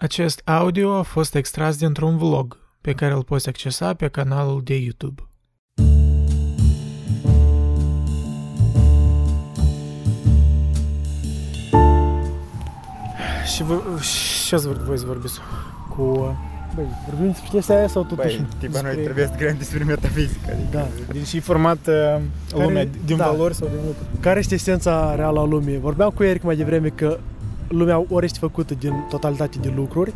Acest audio a fost extras dintr-un vlog pe care îl poți accesa pe canalul de YouTube. Și vă, ce ați voi să vorbiți cu... Băi, vorbim despre chestia aia sau totuși Băi, tipa noi despre- trebuie să grăm despre metafizică. Adică, Da. Din și format uh, lumea din da. valori sau din lucruri. Care este esența reală a lumii? Vorbeam cu Eric mai devreme că lumea ori este făcută din totalitate de lucruri,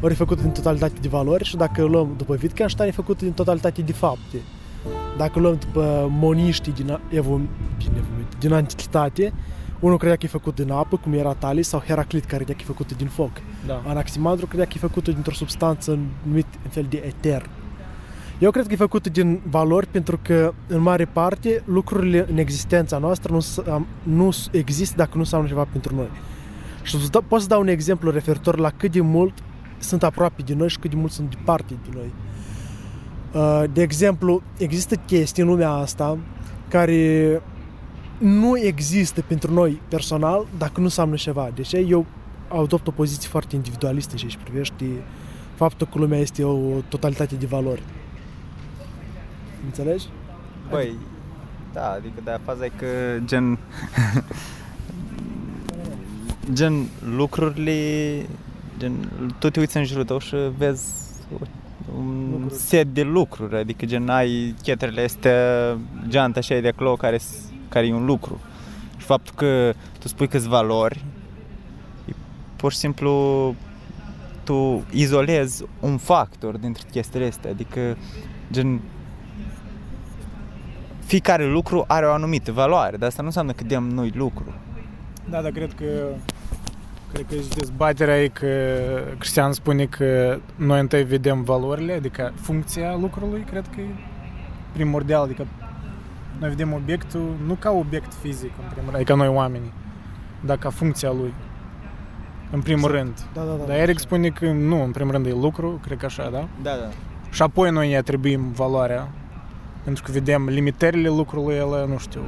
ori e făcută din totalitate de valori și dacă luăm după Wittgenstein e făcută din totalitate de fapte. Dacă luăm după moniștii din, evo, din, evo- din antichitate, unul credea că e făcut din apă, cum era Talis, sau Heraclit, care credea că e făcut din foc. Da. Anaximandru credea că e făcută dintr-o substanță numit în fel de eter. Eu cred că e făcută din valori pentru că, în mare parte, lucrurile în existența noastră nu, s- am- nu s- există dacă nu înseamnă ceva pentru noi. Și îți dau- pot să dau un exemplu referitor la cât de mult sunt aproape de noi și cât de mult sunt departe de noi. Uh, De exemplu, există chestii în lumea asta care nu există pentru noi personal dacă nu înseamnă ceva. Deci eu adopt o poziție foarte individualistă și își privește faptul că lumea este o totalitate de valori. Înțelegi? Băi, da, adică da, faza e că gen... gen lucrurile... Gen, tu te uiți în jurul tău și vezi un Lucruri. set de lucruri, adică gen ai chetrele astea, geanta așa de acolo care, s- care e un lucru. Și faptul că tu spui că valori, e pur și simplu tu izolezi un factor dintre chestiile astea, adică gen fiecare lucru are o anumită valoare, dar asta nu înseamnă că dăm noi lucru. Da, dar cred că cred că și dezbaterea e că Cristian spune că noi întâi vedem valorile, adică funcția lucrului, cred că e primordial, adică noi vedem obiectul nu ca obiect fizic, în primul rând, adică noi oamenii, dar ca funcția lui, în primul rând. Da, da, da. Dar Eric spune că nu, în primul rând e lucru, cred că așa, da? Da, da. Și apoi noi îi atribuim valoarea, pentru că vedem limitările lucrului ăla, nu știu,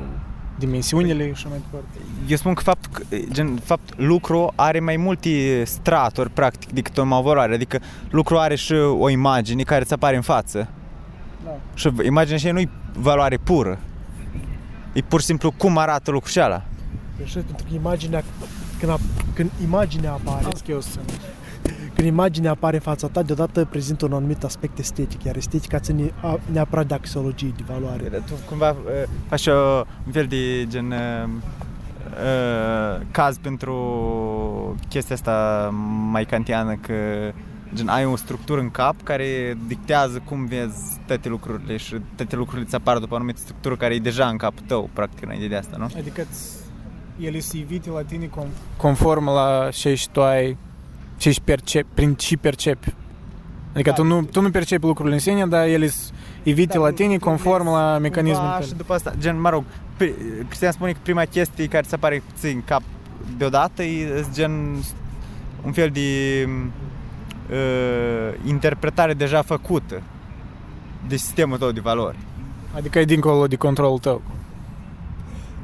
dimensiunile și mai departe. Eu spun că fapt, gen, fapt lucru are mai multe straturi practic decât o valoare, adică lucru are și o imagine care îți apare în față. Da. Și imaginea și nu e valoare pură. E pur și simplu cum arată lucrul și ăla. Și pentru că imaginea, când, a, când imaginea apare, Las că eu să... când imaginea apare în fața ta, deodată prezintă un anumit aspect estetic, iar estetica ține a- neapărat de axiologie, de valoare. Tu cumva uh, faci o, un fel de gen uh, uh, caz pentru chestia asta mai kantiană că gen ai o structură în cap care dictează cum vezi toate lucrurile și toate lucrurile ți apar după o anumită structură care e deja în capul tău, practic, înainte de asta, nu? Adică ți- ele se evite la tine com- conform la ce și tu ai, ce și percepi, prin ce percepi. Adică Da. tu, nu, tu nu percepi lucrurile în sine, dar ele se evite la tine conform la mecanismul Cumva, tău. și după asta, gen, mă rog, pri- Cristian spune că prima chestie care ți apare ție în cap deodată e e gen un fel de uh, interpretare deja făcută de sistemul tău de valori. Adică e dincolo de controlul tău.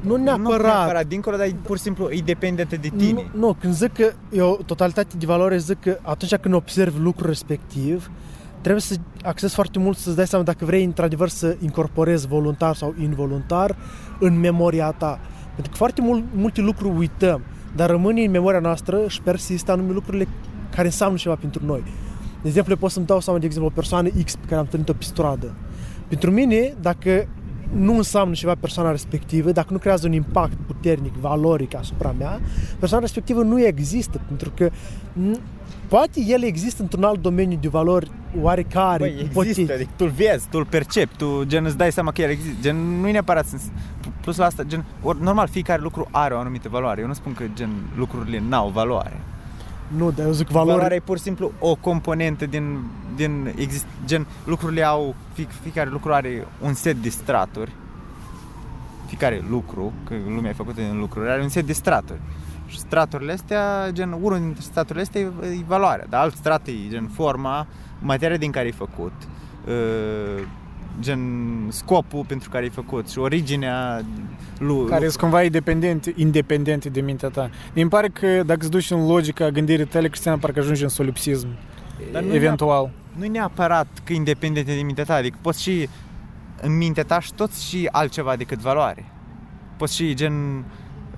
Nu Nu neapărat. neapărat dincolo, dar e pur și simplu e dependentă de tine. Nu, nu, când zic că e o totalitate de valoare, zic că atunci când observi lucrul respectiv, trebuie să accesi foarte mult să-ți dai seama dacă vrei într-adevăr să incorporezi voluntar sau involuntar în memoria ta. Pentru că foarte mult, multe lucruri uităm, dar rămâne în memoria noastră și persistă anume lucrurile care înseamnă ceva pentru noi. De exemplu, eu pot să-mi dau seama, de exemplu, o persoană X pe care am întâlnit-o pe stradă. Pentru mine, dacă nu înseamnă ceva persoana respectivă, dacă nu creează un impact puternic, valoric asupra mea, persoana respectivă nu există, pentru că n- poate el există într-un alt domeniu de valori oarecare, Băi, există, ipotetic. adică tu-l vezi, tu-l percepi, tu gen îți dai seama că el există, gen nu e neapărat să... Plus la asta, gen, or, normal, fiecare lucru are o anumită valoare. Eu nu spun că gen lucrurile n-au valoare. Nu, dar eu zic Valoarea valori. e pur și simplu o componentă din, din exist, gen lucrurile au, fie, fiecare lucru are un set de straturi. Fiecare lucru, că lumea e făcută din lucruri, are un set de straturi. Și straturile astea, gen, unul dintre straturile astea e, e valoarea, dar alt strat e gen forma, materia din care e făcut, uh, gen scopul pentru care ai făcut și originea lui. Care sunt cumva independente, independente de mintea ta. Mi pare că dacă îți duci în logica gândirii tale, Cristian, parcă ajungi în solipsism. Dar nu eventual. Nu e neapărat că independente de mintea ta, adică poți și în mintea ta și tot și altceva decât valoare. Poți și gen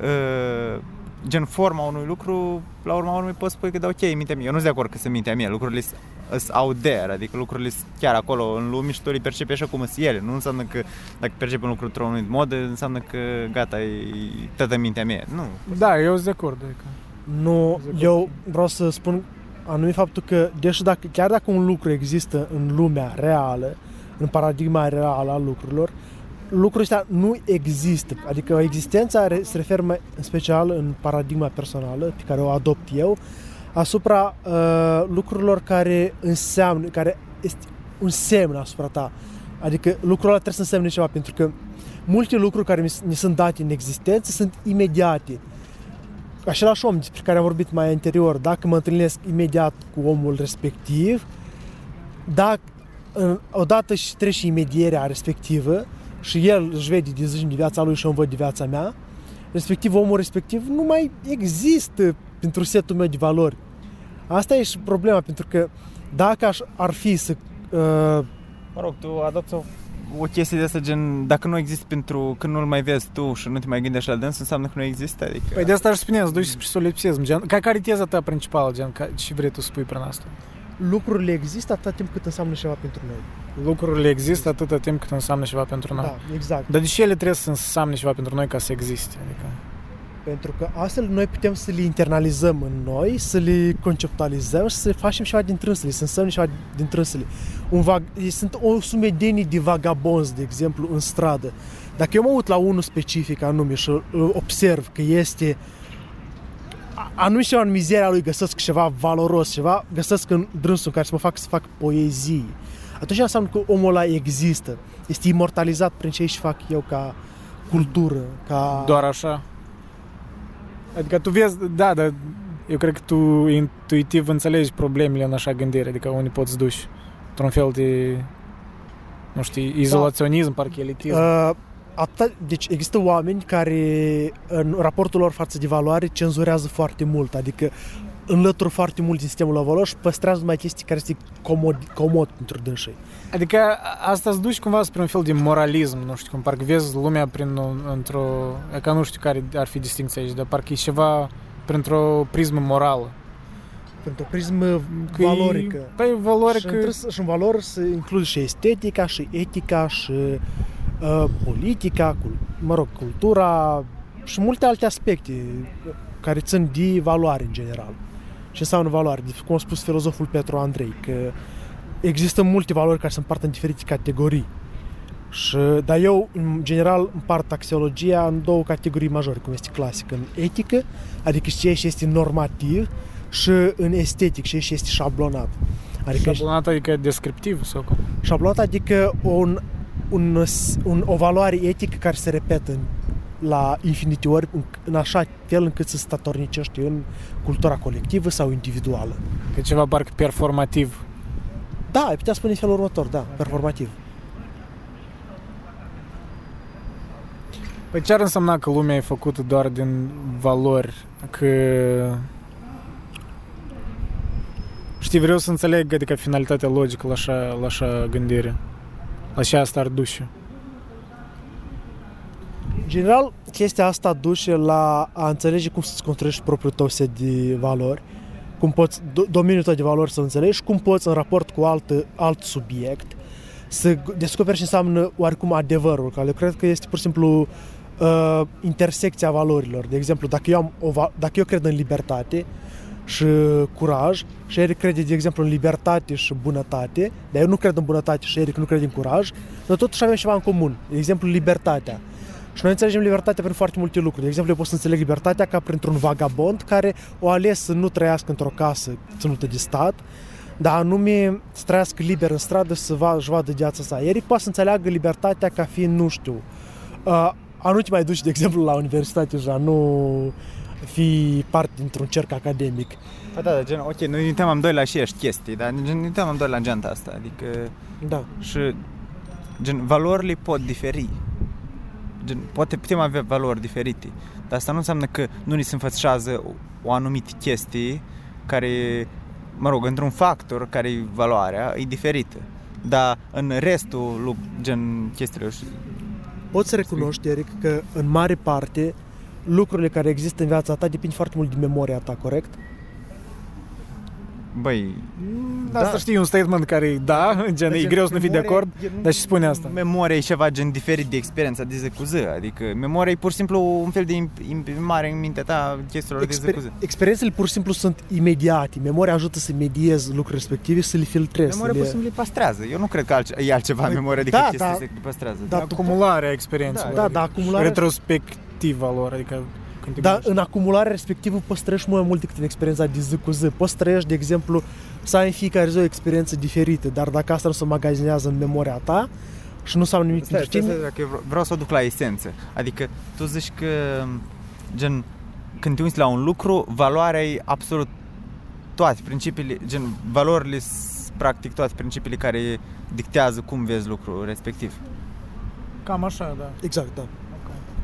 uh, gen forma unui lucru, la urma urmei poți spui că da, ok, mintea mea. Eu nu sunt de acord că sunt mintea mea, lucrurile sunt out there, adică lucrurile sunt chiar acolo în lume și tu le percepi așa cum sunt ele. Nu înseamnă că dacă percepi un lucru într-un anumit mod, înseamnă că gata, e toată mintea mea. Nu. Da, eu sunt de acord. Adică. Nu, eu vreau să spun anumit faptul că, deși dacă, chiar dacă un lucru există în lumea reală, în paradigma reală a lucrurilor, lucrul ăsta nu există. Adică existența se referă mai, în special în paradigma personală pe care o adopt eu asupra uh, lucrurilor care înseamnă, care este un semn asupra ta. Adică lucrul ăla trebuie să însemne ceva, pentru că multe lucruri care mi sunt date în existență sunt imediate. Același om despre care am vorbit mai anterior, dacă mă întâlnesc imediat cu omul respectiv, dacă odată și trece imedierea respectivă, și el își vede de zi de viața lui și eu îmi văd de viața mea, respectiv omul respectiv nu mai există pentru setul meu de valori. Asta e și problema, pentru că dacă aș, ar fi să... Uh, mă rog, tu adopți o, o chestie de asta gen, dacă nu există pentru când nu-l mai vezi tu și nu te mai gândești la dâns, înseamnă că nu există, adică... Păi de asta aș spune, îți duci spre solipsism, gen, care e teza ta principală, gen, ca, ce vrei tu să spui prin asta? lucrurile există atâta timp cât înseamnă ceva pentru noi. Lucrurile există atâta timp cât înseamnă ceva pentru noi. Da, exact. Dar de ce ele trebuie să înseamnă ceva pentru noi ca să existe? Adică... Pentru că astfel noi putem să le internalizăm în noi, să le conceptualizăm și să facem ceva din trânsele, să însemne ceva din trânsele. Un vag... Sunt o sumedenie de vagabonzi, de exemplu, în stradă. Dacă eu mă uit la unul specific anume și observ că este uh, anume ceva în mizeria lui găsesc ceva valoros, ceva găsesc în drânsul care să mă fac să fac poezii. Atunci înseamnă că omul ăla există. Este imortalizat prin ce și fac eu ca cultură, ca... Doar așa? Adică tu vezi, da, dar eu cred că tu intuitiv înțelegi problemele în așa gândire, adică unii poți duci într-un fel de, nu știu, izolaționism, da. parcă elitism. Uh, atâta, deci există oameni care în raportul lor față de valoare cenzurează foarte mult, adică înlătură foarte mult din sistemul la valori și păstrează numai chestii care sunt comod, comod pentru dânsii. Adică asta îți duci cumva spre un fel de moralism, nu știu cum, parcă vezi lumea prin, într-o, e ca nu știu care ar fi distinția aici, dar parcă e ceva printr-o prismă morală. Printr-o prismă valorică. Păi valorică... Și, și în valori se include și estetica, și etica, și Uh, politica, mă rog, cultura și multe alte aspecte care țin de valoare în general. Ce înseamnă valoare? Cum a spus filozoful Petru Andrei, că există multe valori care se împart în diferite categorii. Și, dar eu, în general, împart axiologia în două categorii majore, cum este clasic, în etică, adică ceea ce este normativ, și în estetic, ceea ce este șablonat. Adică șablonat adică descriptiv sau cum? Șablonat adică un un, un, o valoare etică care se repetă în, la infinite ori în, în așa fel încât să statornicește în cultura colectivă sau individuală. Că ceva parcă performativ. Da, ai putea spune în felul următor, da, performativ. Păi ce ar însemna că lumea e făcută doar din valori? Că... Știi, vreau să înțeleg, adică finalitatea logică la așa, la așa gândire la ce asta ar duce? General, chestia asta duce la a înțelege cum să-ți construiești propriul tău set de valori, cum poți, domeniul tău de valori să înțelegi, cum poți în raport cu alt, alt subiect să descoperi ce înseamnă oarecum adevărul, care eu cred că este pur și simplu uh, intersecția valorilor. De exemplu, dacă eu, am o, dacă eu cred în libertate, și curaj și Eric crede, de exemplu, în libertate și bunătate, dar eu nu cred în bunătate și Eric nu crede în curaj, dar totuși avem ceva în comun. De exemplu, libertatea. Și noi înțelegem libertatea prin foarte multe lucruri. De exemplu, eu pot să înțeleg libertatea ca printr-un vagabond care o ales să nu trăiască într-o casă ținută de stat, dar anume să trăiască liber în stradă și să va, își vadă viața sa. Eric poate să înțeleagă libertatea ca fiind, nu știu, uh, a nu te mai duci, de exemplu, la universitate și a nu fi parte dintr-un cerc academic. Păi da, da, gen, ok, noi uităm amândoi la aceeași chestii, dar gen, uităm amândoi la geanta asta, adică... Da. Și Gen, valorile pot diferi. Gen, poate putem avea valori diferite, dar asta nu înseamnă că nu ni se înfățișează o anumită chestie care, mă rog, într-un factor care e valoarea, e diferită. Dar în restul, lu- gen, chestiilor și Poți să recunoști, Eric, că în mare parte lucrurile care există în viața ta depind foarte mult din memoria ta, corect? Băi, Da. Asta știi, un statement care e da, gen, e greu să nu fii de acord, dar și spune asta. Memoria e ceva gen diferit de experiența de zi cu zi, adică memoria e pur și simplu un fel de imp- imprimare în mintea ta chestiilor de zi cu zi. experiențele pur și simplu sunt imediate. Memoria ajută să mediezi lucruri respective, să le filtrezi. Memoria să pur le... și simplu le păstrează. Eu nu cred că altce- e altceva în Păi, memoria decât da, chestia da. să le păstrează. Da, Da, tu- acumularea experiențelor. Da, da, acumularea... Retrospectiva lor, adică când te Dar gândești. în acumularea respectivă poți trăiești mult mai mult decât în experiența de zi cu zi. Poți trăiești, de exemplu, să ai în fiecare zi o experiență diferită, dar dacă asta nu se magazinează în memoria ta și nu înseamnă nimic Stai, pentru stai, tine, stai, dacă eu vreau- vreau să o duc la esență. Adică tu zici că gen când te uiți la un lucru, valoarea e absolut toate principiile, gen valorile s- practic toate principiile care dictează cum vezi lucrul respectiv. Cam așa, da. exact, da.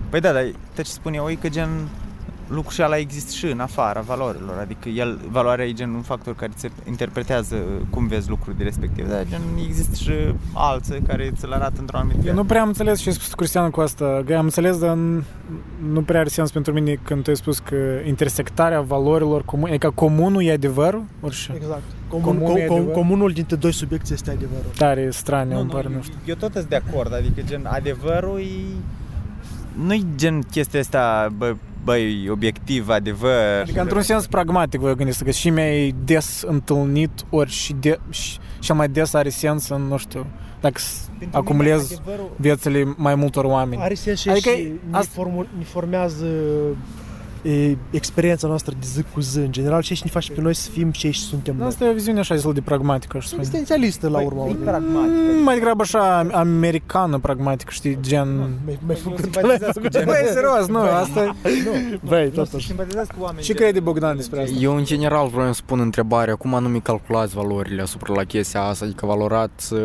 Păi da, dar tot ce spun eu e că gen lucrul și ăla există și în afara valorilor, adică el, valoarea e gen un factor care ți uh, interpretează cum vezi lucrul de respectiv, dar gen există și alții care ți-l arată într-o anumită Eu nu prea am înțeles ce a spus Cristian cu asta. Că am înțeles, dar n- nu prea are sens pentru mine când tu ai spus că intersectarea valorilor comune, adică comunul e adevărul? Orice. Exact. Comun, Comunul e com, com, adevăr? comunul dintre doi subiecti este adevărul. Tare straniu, îmi pare, nu știu. Eu tot sunt de acord, adică gen adevărul e... Nu-i gen chestia asta, bă, băi, obiectiv, adevăr. Adică într-un sens pragmatic vă gândiți că și mai des întâlnit ori și, de, și cel mai des are sens în, nu știu, dacă s- Pentru acumulez mine adevărul- viețile mai multor oameni. Are sens și, Adică și ne, asta- formu, ne formează e, experiența noastră de zi cu zi. În general, ce ne face pe noi să fim ce și suntem noi. Asta e o viziune așa destul de pragmatică, aș spune. Existențialistă la Băi, urma e urmei. pragmatic. Mm, Mai degrabă așa americană, pragmatică, știi, gen... Mai, mai Eu făcut simpatizez cu genul. Băi, serios, nu, asta... Băi, Nu, tot să așa. simpatizezi cu oameni Ce gen- crede Bogdan despre asta? Eu, în general, vreau să pun întrebarea cum anume calculați valorile asupra la chestia asta, adică valorați, uh,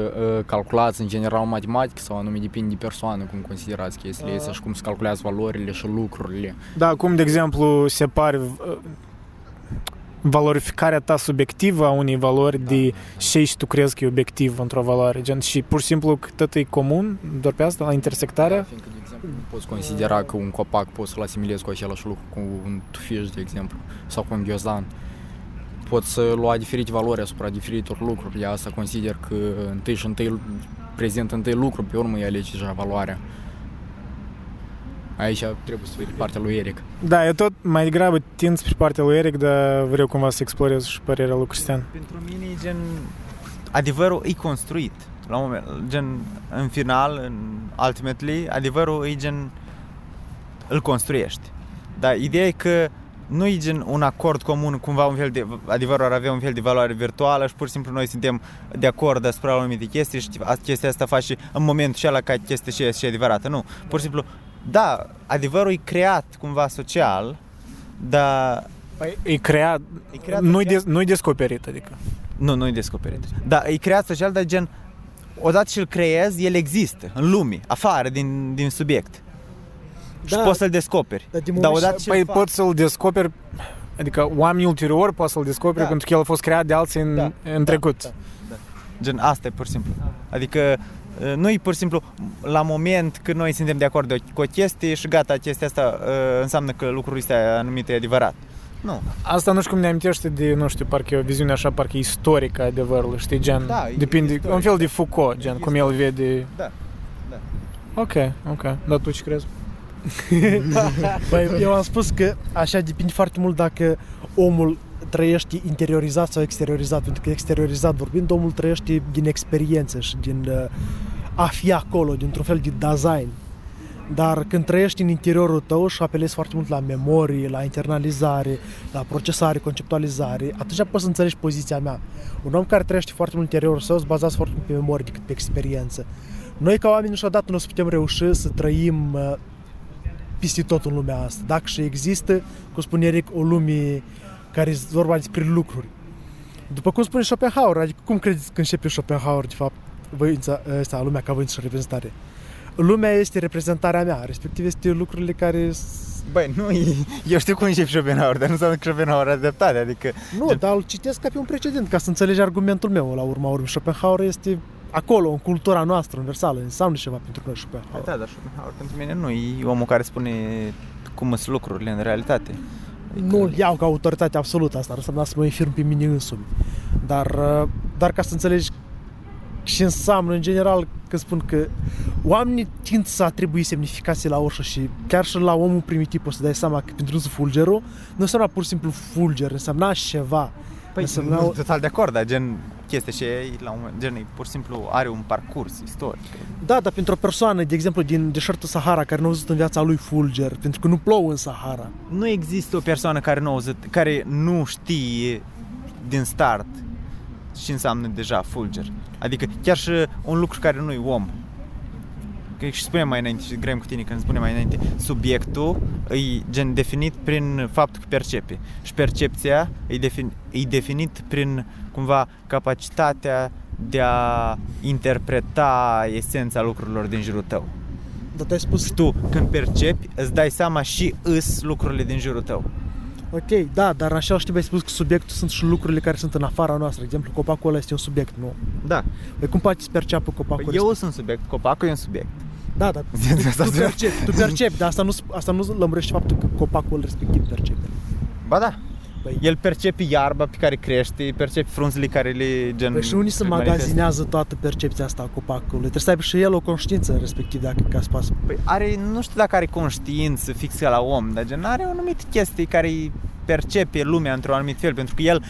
calculați în general matematic sau anume depinde de persoană cum considerați chestiile astea și cum se calculează valorile și lucrurile. Da, cum, de exemplu, separi uh, valorificarea ta subiectivă a unei valori de ce și tu crezi că e obiectiv într-o valoare. Gen, și pur și simplu că tot e comun, doar pe asta, la intersectarea. Fiindcă, de exemplu, nu poți considera că un copac poți să-l asimilezi cu același lucru cu un tufiș, de exemplu, sau cu un ghiozdan. Poți să lua diferite valori asupra diferitor lucruri. Ea asta consider că întâi și întâi prezent întâi lucru, pe urmă îi alegi deja valoarea. Aici trebuie să fie partea lui Eric. Da, eu tot mai degrabă tind spre partea lui Eric, dar vreau cumva să explorez și părerea lui Cristian. Pentru mine e gen adevărul e construit la un moment, gen în final, în ultimately, adevărul e gen îl construiești. Dar ideea e că nu e gen un acord comun, cumva un fel de, adevărul ar avea un fel de valoare virtuală și pur și simplu noi suntem de acord asupra anumite chestii și chestia asta face în momentul și ăla ca chestia și și adevărată. Nu, pur și simplu, da, adevărul e creat cumva social, dar Păi, e creat, e creat nu-i, social. des, nu-i descoperit, adică. Nu, nu-i descoperit. Dar e creat social, dar gen, odată ce îl creezi, el există în lume, afară din, din subiect. Da, și poți să-l descoperi. Dar din Dar moment odată și- ce Păi îl faci- poți să-l descoperi, adică oamenii ulterior pot să-l descoperi Da. pentru că el a fost creat de alții în, Da, în trecut. da, Gen, asta e pur și simplu. Adică nu e pur și simplu la moment când noi suntem de acord de o- cu o chestie și gata, chestia asta uh, înseamnă că lucrul este anumit e adevărat. Nu. Asta nu știu cum ne amintește de, nu știu, parcă e o viziune așa, parcă istorică a adevărului, știi, gen, Da, e depinde, istoric. un fel de Foucault, gen, cum el vede... Da, da. Ok, ok, dar tu ce crezi? Băi, eu am spus că așa depinde foarte mult dacă omul trăiește interiorizat sau exteriorizat, pentru că exteriorizat vorbind, omul trăiește din experiență și din uh, a fi acolo, dintr-un fel de design. Dar când trăiești în interiorul tău și apelezi foarte mult la memorie, la internalizare, la procesare, conceptualizare, atunci poți să înțelegi poziția mea. Un om care trăiește foarte mult în interiorul său se bazează foarte mult pe memorie decât pe experiență. Noi ca oameni niciodată nu o să putem reuși să trăim uh, peste tot în lumea asta. Dacă și există, cum spune Eric, o lume care este vorba despre lucruri. După cum spune Schopenhauer, adică cum credeți că începe Schopenhauer, de fapt, voința, ăsta, lumea ca voință și reprezentare. Lumea este reprezentarea mea, respectiv este lucrurile care... s- Băi, nu, e- eu știu cum începi Schopenhauer, dar nu înseamnă că Schopenhauer are dreptate, adică Nu, Gen- dar îl citesc ca pe un precedent, ca să înțelegi argumentul meu la urma urmei. Schopenhauer este acolo, în cultura noastră universală, înseamnă ceva pentru noi Schopenhauer. Da, dar Schopenhauer pentru mine nu e omul care spune cum sunt lucrurile în realitate. Adică- Nu îl iau ca autoritate absolută, asta ar însemna să mă infirm pe mine însumi. Dar, uh, dar ca să înțelegi ce înseamnă în general că spun că oamenii tind să atribui semnificații la orice și chiar și la omul primitiv poți să dai seama că pentru dânsul fulgerul nu înseamnă pur și simplu fulger, înseamnă ceva. Păi, Însemna nu, o- total de acord, dar gen chestia și e, la un moment, gen, e pur și simplu are un parcurs istoric. Da, dar pentru o persoană, de exemplu, din deșertul Sahara, care nu a văzut în viața lui fulger, pentru că nu plouă în Sahara, Nu există o persoană care nu, auzit, care nu știe din start ce înseamnă deja fulger. Adică chiar și un lucru care nu e om. Că și spuneam mai înainte și grem cu tine când spuneam mai înainte, subiectul e gen definit prin faptul că percepe. Și percepția e, defin, e definit prin cumva capacitatea de a interpreta esența lucrurilor din jurul tău. dar tu ai spus, Și tu, când percepi, îți dai seama și îs lucrurile din jurul tău. Ok, da, dar în același timp ai spus că subiectul sunt și lucrurile care sunt în afara noastră. De exemplu, copacul ăla este un subiect, nu? Da. Păi cum poate să perceapă copacul Păi eu sunt subiect, copacul e un subiect. Da, dar tu, Asta tu, zic. percepi, tu percepi, dar asta nu, asta nu lămurește faptul că copacul respectiv percepe. Ba da. Păi- El percepe iarba pe care crește, percepe frunzele care le gen... Păi și unii se le manifestă. magazinează toată percepția asta a copacului. Trebuie să aibă și el o conștiință respectiv dacă ca să poată. Păi are, nu știu dacă are conștiință fix ca la om, dar gen are o anumită chestie care îi percepe lumea într-un anumit fel, pentru că el,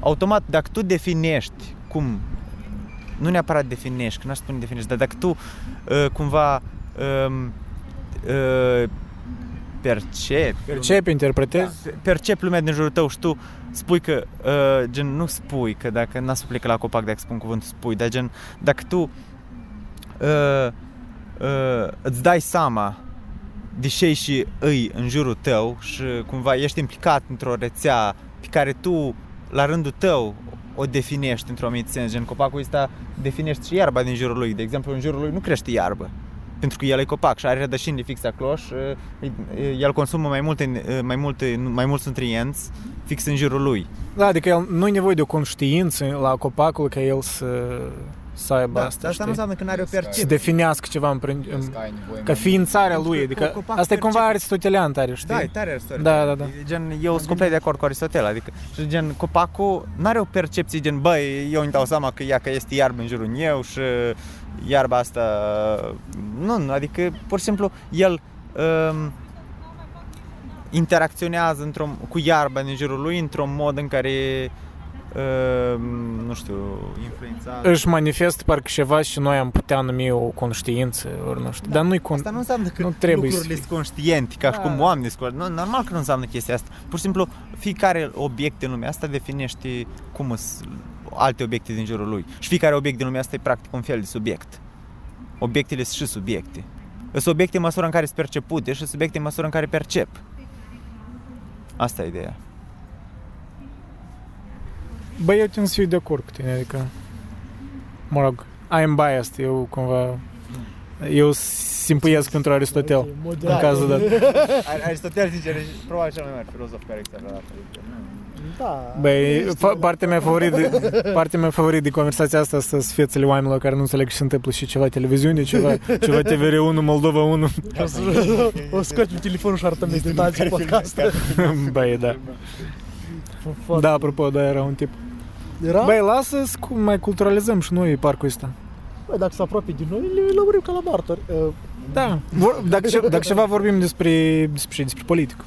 automat, dacă tu definești cum, nu neapărat definești, că n-aș spune definești, dar dacă tu uh, cumva um, uh, percepi, Percepi, interpretezi? Da. percepi lumea din jurul tău și tu spui că, uh, gen, nu spui, că dacă n-a să plecă la copac dacă spun cuvântul spui, dar gen, dacă tu uh, uh, îți dai seama de ce și îi în jurul tău și cumva ești implicat într-o rețea pe care tu, la rândul tău, o definești într-un anumit sens, gen copacul ăsta definești și iarba din jurul lui. De exemplu, în jurul lui nu crește iarbă, pentru că el e copac și are rădășini fix acolo și uh, el consumă mai multe, uh, mai multe, mai mulți nutrienți fix în jurul lui. Da, adică el, nu e nevoie de o conștiință la copacul ca el să, să aibă Da, asta, dar asta nu știi? înseamnă că nu are o Să percepție. definească ceva în, prin- în, Că ai nevoie ca mai- ființarea lui, Pentru că adică copacul asta e cumva percepe- aristotelian tare, știi? Da, e tare Aristotel. Da, da, da. E Gen, eu sunt complet de acord cu Aristotel, adică și gen copacul n-are o percepție gen, băi, eu îmi dau seama că ea că este iarbă în jurul meu și iarba asta nu, nu, adică pur și simplu el um, interacționează într-o, cu iarba din jurul lui într-un mod în care um, nu știu, influențează. Își manifestă parcă ceva și noi am putea numi o conștiință, ori nu știu. Dar nu-i con... Asta nu înseamnă că nu trebuie lucrurile să sunt conștiente, ca și Da. cum oamenii sunt conștienți. Nu, normal că nu înseamnă chestia asta. Pur și simplu, fiecare obiect în lumea asta definește cum sunt alte obiecte din jurul lui. Și fiecare obiect din lumea asta e practic un fel de subiect. Obiectele sunt și subiecte. Sunt obiecte în măsura în care sunt percepute și subiecte în măsura în care percep. Asta e ideea. Băi, eu tind să fiu de acord cu tine, adică... Mă rog, I'm biased, eu cumva... Eu simpuiesc pentru Aristotel, în cazul dat. Aristotel, sincer, e probabil cel mai mare filozof care există vreodată. Da. Băi, fa- partea mea favorit de, partea mea favorit de conversația asta sunt fețele oamenilor care nu înțeleg ce se întâmplă și ceva televiziune, ceva, ceva TVR1, Moldova 1. O să, o scoți telefonul și arătăm detalii podcast. Băi, da. Da, apropo, da, era un tip. Era? Băi, lasă să cu- mai culturalizăm și noi parcul ăsta. Băi, dacă se apropie din noi, le lămurim ca la martori. Uh, Da. Vor, dacă, ce- dacă ceva vorbim despre, despre, despre politică.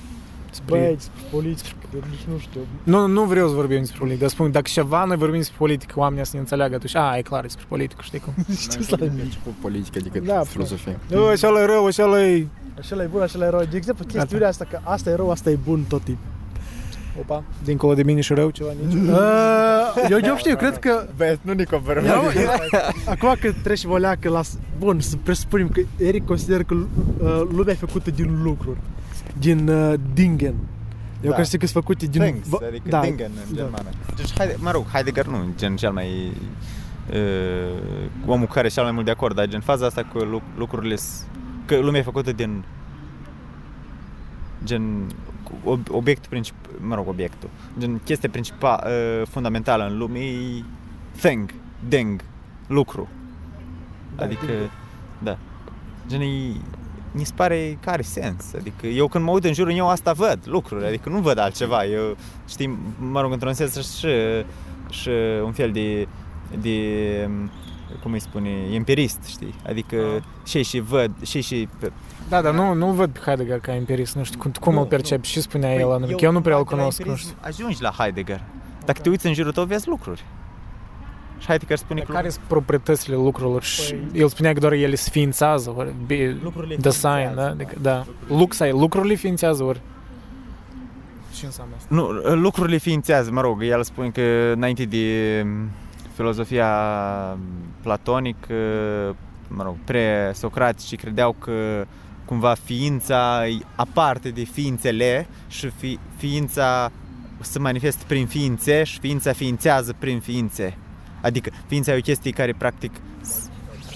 Despre... Băi, despre politică, nici nu știu. Nu, nu vreau să vorbim despre politică, dar spun, dacă ceva noi vorbim despre politică, oamenii să ne înțeleagă atunci, a, e clar, e despre politică, știi cum? Știu Mai să bine început politică decât Da, filozofie. Nu, așa e rău, așa e... Așa e bun, așa e rău. De exemplu, chestiunea asta, că asta e rău, asta e bun tot timpul. Opa, dincolo de mine și rău ceva nici. Uh, eu, eu știu, cred că Băi, nu ne comparăm. Eu, eu, acum că treci o leacă la... Bun, să presupunem că Eric consideră că uh, lumea e făcută din lucruri. Din uh, dingen. Eu Da. consider că sunt făcute din... Things, va- adică da, Dingen în da. germană. Deci, haide, mă rog, Heidegger nu, gen cel mai uh, omul care e cel mai mult de acord, dar gen faza asta cu lu- lucrurile, s- că lumea e făcută din gen cu ob- obiectul principal, mă rog, obiectul, gen chestia principală, uh, fundamentală în lume e thing, ding, lucru. Da, adică, ding. da. Gen, e, mi se pare că are sens. Adică eu când mă uit în jurul eu asta văd, lucruri, adică nu văd altceva. Eu, știi, mă rog, într-un sens și, și un fel de, de cum îi spune, empirist, știi? Adică Ah. și și văd, și și Da, dar nu, nu văd pe Heidegger ca empirist, nu știu cum, cum Nu, îl percepi, ce spunea el anume, eu că eu nu prea îl cumva de la cunosc, nu empirism știu. Ajungi la Heidegger. Dacă te uiți în jurul tău, vezi lucruri. Și Heidegger spune Dar că care sunt proprietățile lucrurilor și Păi- el spunea că doar ele sființează, ori be- lucrurile design, ființează, da? Adică, da. Lux ai, lucrurile ființează, ori ce înseamnă asta? Nu, lucrurile ființează, mă rog, el spune că înainte de mm, filozofia platonică, mă rog, pre-socratici credeau că cumva ființa e aparte de ființele și fi, ființa se manifestă prin ființe și ființa ființează prin ființe. Adică ființa e o chestie care practic s-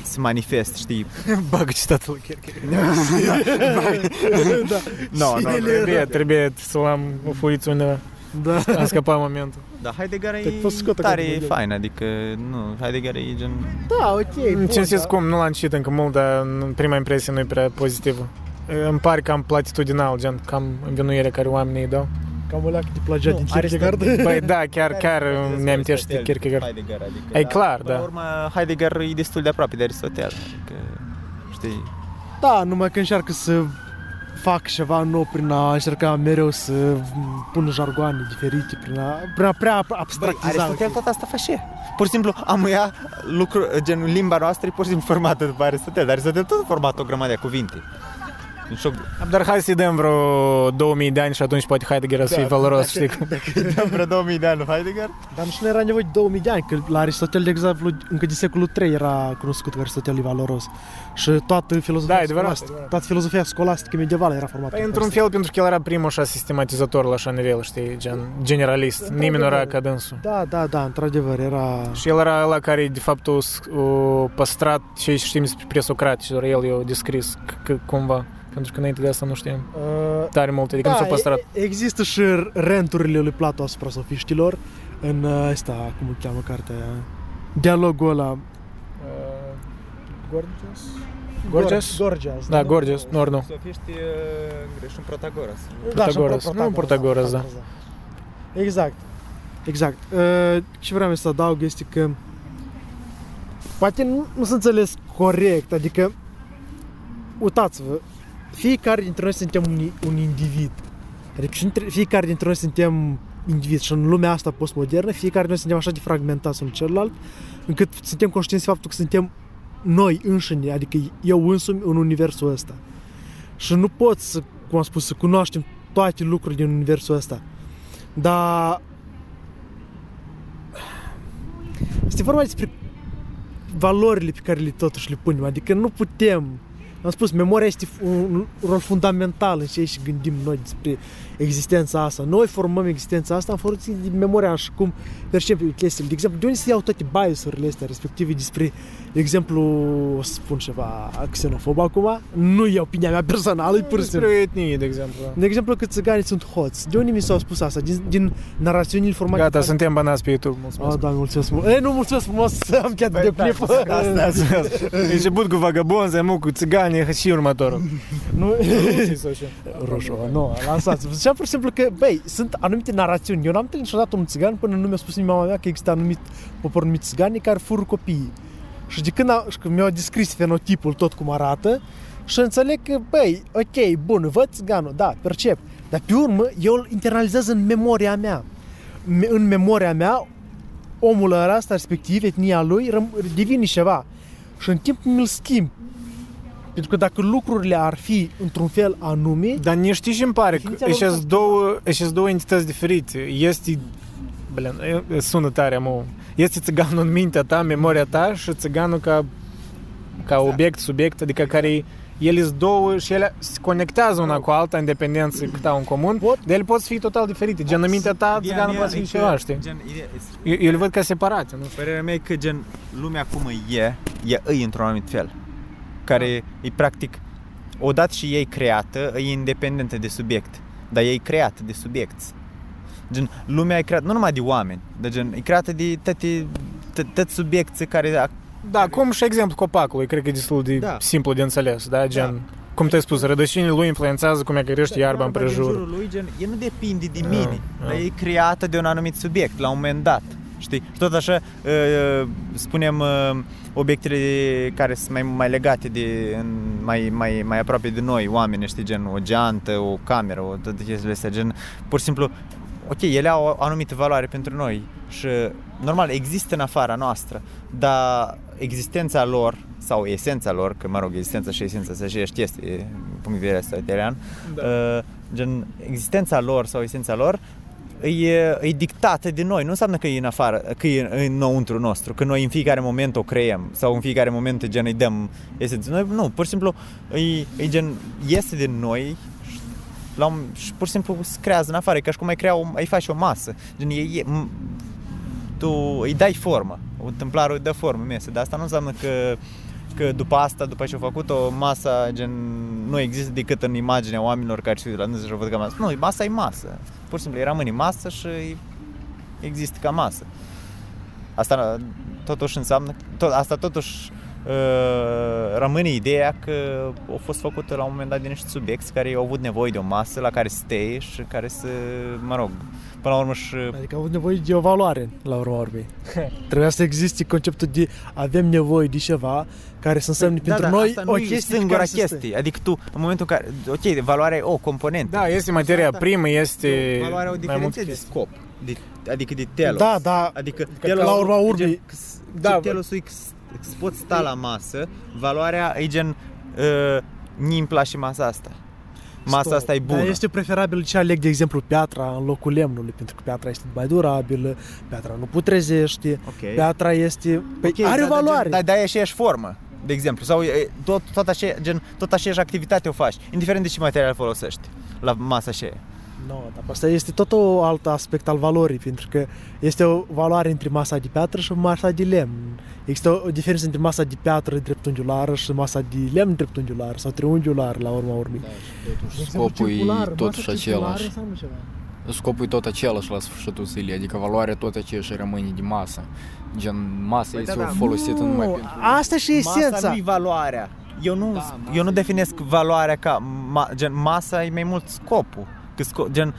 se manifestă, știi? Bagă citatul lui Kierkegaard. da. No, Și no, ele Trebuie, era- trebuie să o am o foiță undeva. Da. Am scăpat momentul. Da, Heidegger Te poți e scoate tare acum, fain, adică nu, Heidegger e gen Da, ok. bun, Ce zis da. cum, nu l-am citit încă mult, dar în prima impresie nu e prea pozitivă. Îmi pare cam platitudinal, gen, cam învinuirea care oamenii îi dau. Cam o leacă de plagiat Nu, din Kierkegaard. Aristotel. Băi, da, chiar, chiar îmi amintește de Kierkegaard. Heidegger, adică, E da, clar, până da. La urmă, Heidegger e destul de aproape de Aristotel, adică, știi, Da, numai că încearcă să fac ceva nou prin a încerca mereu să pună jargoane diferite, prin a, prin a prea abstractiza. Aristotel tot asta face. Pur și simplu am ia lucru, gen limba noastră e pur și simplu formată după Aristotel, dar Aristotel tot a format o grămadă de cuvinte. Deci o, Dar hai să-i dăm vreo 2000 de ani și atunci poate Heidegger să fie valoros, știi cum? dăm vreo 2000 de ani lui Heidegger. Dar nici nu era nevoie de 2000 de ani, că la Aristotel, de exemplu, încă din secolul 3 era cunoscut că Aristotel e valoros. Și toată filozofia, Da, e adevărat, scolastică, adevărat. toată filozofia scolastică medievală era formată. Păi, pe într-un fel, pentru că el era primul așa sistematizator la așa nivel, știi, gen generalist. Nimeni nu era ca dânsul. Da, da, da, într-adevăr, era... Și el era ăla care, de fapt, o, o păstrat ce știm despre presocratici, doar el i-a descris c- c- cumva. Pentru că înainte de asta nu știm Uh, tare mult, adică nu s-a păstrat. e- există și renturile lui Plato asupra sofiștilor în uh, ăsta, cum îl cheamă cartea aia? Dialogul ăla. Gorgias? Gorgias? Gorgias. Da, Gorgias, nu, ori nu. Sofiști greș un Protagoras. Da, și Protagoras. un Nu, Protagoras, da. Exact. Exact. Uh, ce vreau să adaug este că poate nu, nu s-a înțeles corect, adică uitați-vă, fiecare dintre noi suntem un, un individ. Adică și între- fiecare dintre noi suntem individ și în lumea asta postmodernă, fiecare dintre noi suntem așa de fragmentați unul celălalt, încât suntem conștienți de faptul că suntem noi înșine, adică eu însumi în universul ăsta. Și nu poți, să, cum am spus, să cunoaștem toate lucrurile din universul ăsta. Dar este vorba despre valorile pe care le totuși le punem. Adică nu putem am spus, memoria este un rol fundamental în ceea ce gândim noi despre existența asta. Noi formăm existența asta în funcție de memoria și cum percepem chestiile. De exemplu, de unde se iau toate biasurile astea respective despre, de exemplu, o să spun ceva xenofob acum, nu e opinia mea personală, e pur și simplu. Despre etnie, de exemplu. De exemplu, că țiganii sunt hoți. De unde mi s-au spus asta? Din, din narațiunile formate... Gata, suntem banați pe YouTube, mulțumesc. Oh, da, mulțumesc mult. E, nu, mulțumesc frumos, am chiar de clip. Asta, asta. Început cu vagabonzi, am cu țigani și următorul. Nu, Sau ce? roșu, nu, lansați. Ziceam pur și simplu că, băi, sunt anumite narațiuni. Eu n-am întâlnit niciodată un țigan până nu mi-a spus nici mama mea că există anumit popor numit țigani care fură copiii. Și de când, a, și când mi-au descris fenotipul tot cum arată, și înțeleg că, băi, ok, bun, văd țiganul, da, percep. Dar pe urmă, eu îl internalizez în memoria mea. Me- în memoria mea, omul ăla, ăsta, respectiv, etnia lui, răm- devine ceva. Și în timp mi-l schimb. Pentru că dacă lucrurile ar fi într-un fel anume, Dar nici știi ce îmi pare? Definiția Că lor ești fost- două, ești două entități diferite. Este, blin, e- sună tare, mă. Este țiganul în mintea ta, memoria ta și țiganul ca, ca obiect, subiect, adică care e ele sunt două și ele se conectează una cu alta în dependență cât au în comun, Pot? dar ele pot fi total diferite. Gen, în mintea ta, Ideea țiganul mea poate e fi că, ceva, știi? Gen, ideea, Eu, eu le văd ca separate, nu știu. Părerea mea e că gen lumea cum e, e îi într-un anumit fel. Care Da. e practic, odată și ei creată, e independentă de subiect. Dar e creată de subiect. Gen, lumea e creată nu numai de oameni, dar gen, e creată de toate, toate subiecte care... ac- Da, cum și exemplu copacului, cred că e destul de Da. simplu de înțeles, da? Gen, cum te-ai spus, rădăcinile lui influențează cum e că crește iarba Iarba împrejur. din jurul lui, gen, e nu depinde de Da, mine, da. dar e creată de un anumit subiect, la un moment dat. Știi? Și tot așa, uh, spunem, uh, obiectele care sunt mai, mai legate de, în- mai, mai, mai aproape de noi, oameni, știi, gen o geantă, o cameră, o, toate chestiile astea, gen, pur și simplu, ok, ele au o anumită valoare pentru noi și, normal, există în afara noastră, dar existența lor sau esența lor, că mă rog, existența și esența sunt aceeași chestie, din punct de vedere aristoterian, Da. uh, gen, existența lor sau esența lor e, e dictată de noi, nu înseamnă că e în afară, că e înăuntru nostru, că noi în fiecare moment o creăm sau în fiecare moment gen îi dăm esență. Noi, nu, pur și simplu e, e gen, iese din noi și, la un, și pur și simplu se creează în afară, e ca și cum ai crea, o, ai face o masă. Gen, e, e, m- tu îi dai formă, întâmplarul îi dă formă mese, dar asta nu înseamnă că că după asta, după ce a făcut-o, masa gen, nu există decât în imaginea oamenilor care se uită la dânsă și o văd ca masă. Nu, masa e masă. Pur și simplu, îi rămâne masă și există ca masă. Asta totuși înseamnă, tot, asta totuși uh, rămâne ideea că a fost făcută la un moment dat de niște subiecti care au avut nevoie de o masă la care să stea și care să, mă rog, până la urmă și Adică au nevoie de o valoare, la urma urmei. Trebuia să existe conceptul de avem nevoie de ceva care să însemne pentru da, da, noi asta o nu e chestie pe singura care să stai. chestie. Adică tu, în momentul în care, ok, valoarea e o componentă. Da, este materia Asta- primă, este Valoarea o mai multe diferență de chestii. scop. De, adică de telos. Da, da, Adică că la urma urmei- da, Da, telosul e că s- că s- poți sta la masă, valoarea e gen uh, mi-mi place masa asta. Masa Stop. asta e bună. Dar este preferabil ce aleg, de exemplu, piatra în locul lemnului, pentru că piatra este mai durabilă, piatra nu putrezește, Ok. piatra este... Păi Ok, are da, da, valoare. Gen, da, da, e aceeași formă, de exemplu. Sau e, tot, tot, așa, gen, tot aceeași activitate o faci, indiferent de ce material folosești la masa aceea. Nu, dar asta este tot un alt aspect al valorii, pentru că este o valoare între masa de piatră și masa de lemn. Există o, o diferență între masa de piatră dreptunghiulară și masa de lemn dreptunghiulară sau triunghiulară la urma urmei. Scopul e totuși același. Scopul e tot același la sfârșitul zilei, adică valoarea tot aceeași rămâne de masă. Gen, masa Păi este da, da. folosită numai Nu, pentru... asta și Masa esența. nu-i valoarea. Eu nu, Da, masa eu nu e- definesc valoarea ca, ma, gen, masa e mai mult scopul. Că sco, gen,